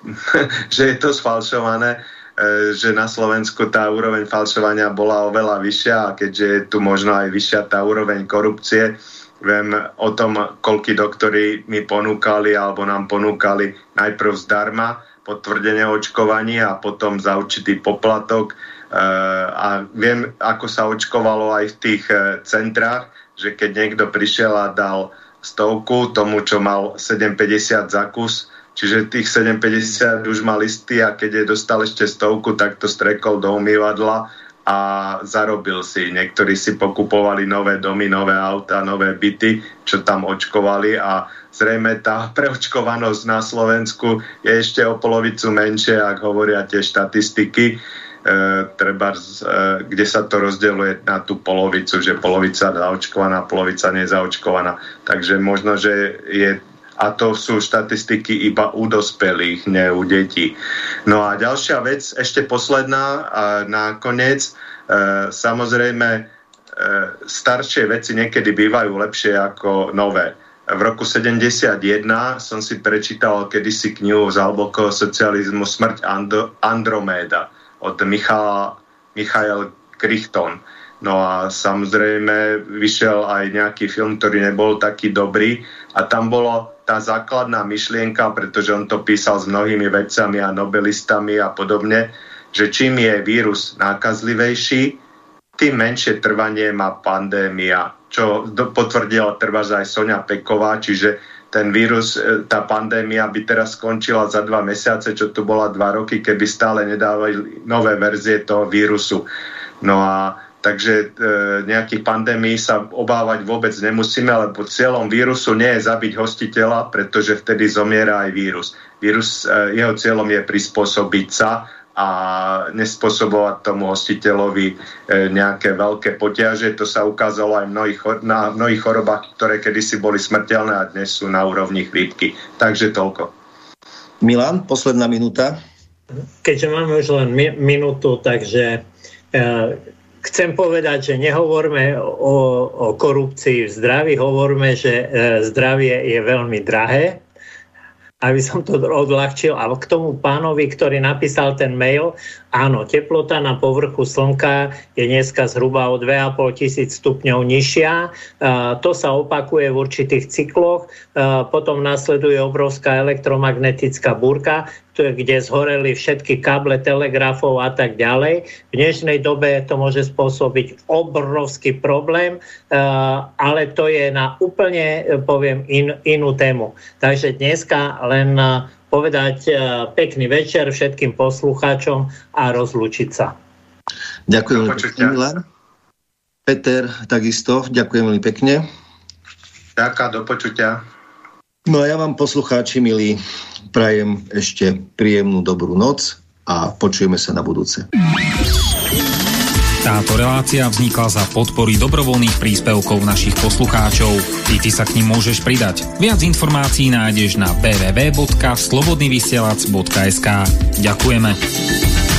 že je to sfalšované, e, že na Slovensku tá úroveň falšovania bola oveľa vyššia a keďže je tu možno aj vyššia tá úroveň korupcie, Viem o tom, koľky doktori mi ponúkali alebo nám ponúkali najprv zdarma potvrdenie očkovania a potom za určitý poplatok. E, a viem, ako sa očkovalo aj v tých e, centrách, že keď niekto prišiel a dal stovku tomu, čo mal 7,50 za kus, čiže tých 7,50 už mal listy a keď je dostal ešte stovku, tak to strekol do umývadla a zarobil si. Niektorí si pokupovali nové domy, nové auta, nové byty, čo tam očkovali a zrejme tá preočkovanosť na Slovensku je ešte o polovicu menšie, ak hovoria tie štatistiky, e, treba, e, kde sa to rozdeluje na tú polovicu, že polovica zaočkovaná, polovica nezaočkovaná. Takže možno, že je a to sú štatistiky iba u dospelých, nie u detí. No a ďalšia vec, ešte posledná a nakoniec, e, samozrejme e, staršie veci niekedy bývajú lepšie ako nové. V roku 71 som si prečítal kedysi knihu z hlbokého socializmu Smrť Andro, Androméda od Michala, Michael Crichton. No a samozrejme vyšiel aj nejaký film, ktorý nebol taký dobrý a tam bolo tá základná myšlienka, pretože on to písal s mnohými vedcami a nobelistami a podobne, že čím je vírus nákazlivejší, tým menšie trvanie má pandémia, čo potvrdila trvá aj Sonia Peková, čiže ten vírus, e, tá pandémia by teraz skončila za dva mesiace, čo tu bola dva roky, keby stále nedávali nové verzie toho vírusu. No a Takže e, nejakých pandémií sa obávať vôbec nemusíme, lebo cieľom vírusu nie je zabiť hostiteľa, pretože vtedy zomiera aj vírus. Vírus, e, jeho cieľom je prispôsobiť sa a nespôsobovať tomu hostiteľovi e, nejaké veľké potiaže. To sa ukázalo aj mnohých, na mnohých chorobách, ktoré kedysi boli smrteľné a dnes sú na úrovni chrípky. Takže toľko. Milan, posledná minúta. Keďže máme už len mi- minútu, takže e, chcem povedať, že nehovorme o, o korupcii v zdraví, hovorme, že e, zdravie je veľmi drahé aby som to odľahčil. A k tomu pánovi, ktorý napísal ten mail, áno, teplota na povrchu Slnka je dneska zhruba o 2,5 tisíc stupňov nižšia. To sa opakuje v určitých cykloch. Potom nasleduje obrovská elektromagnetická búrka, kde zhoreli všetky káble telegrafov a tak ďalej. V dnešnej dobe to môže spôsobiť obrovský problém, ale to je na úplne, poviem, in, inú tému. Takže dneska len povedať pekný večer všetkým poslucháčom a rozlučiť sa. Ďakujem Milan. Peter, takisto, ďakujem veľmi pekne. Ďakujem, do počutia. No a ja vám, poslucháči milí, prajem ešte príjemnú dobrú noc a počujeme sa na budúce. Táto relácia vznikla za podpory dobrovoľných príspevkov našich poslucháčov. I ty sa k ním môžeš pridať. Viac informácií nájdeš na www.slobodnyvysielac.sk Ďakujeme.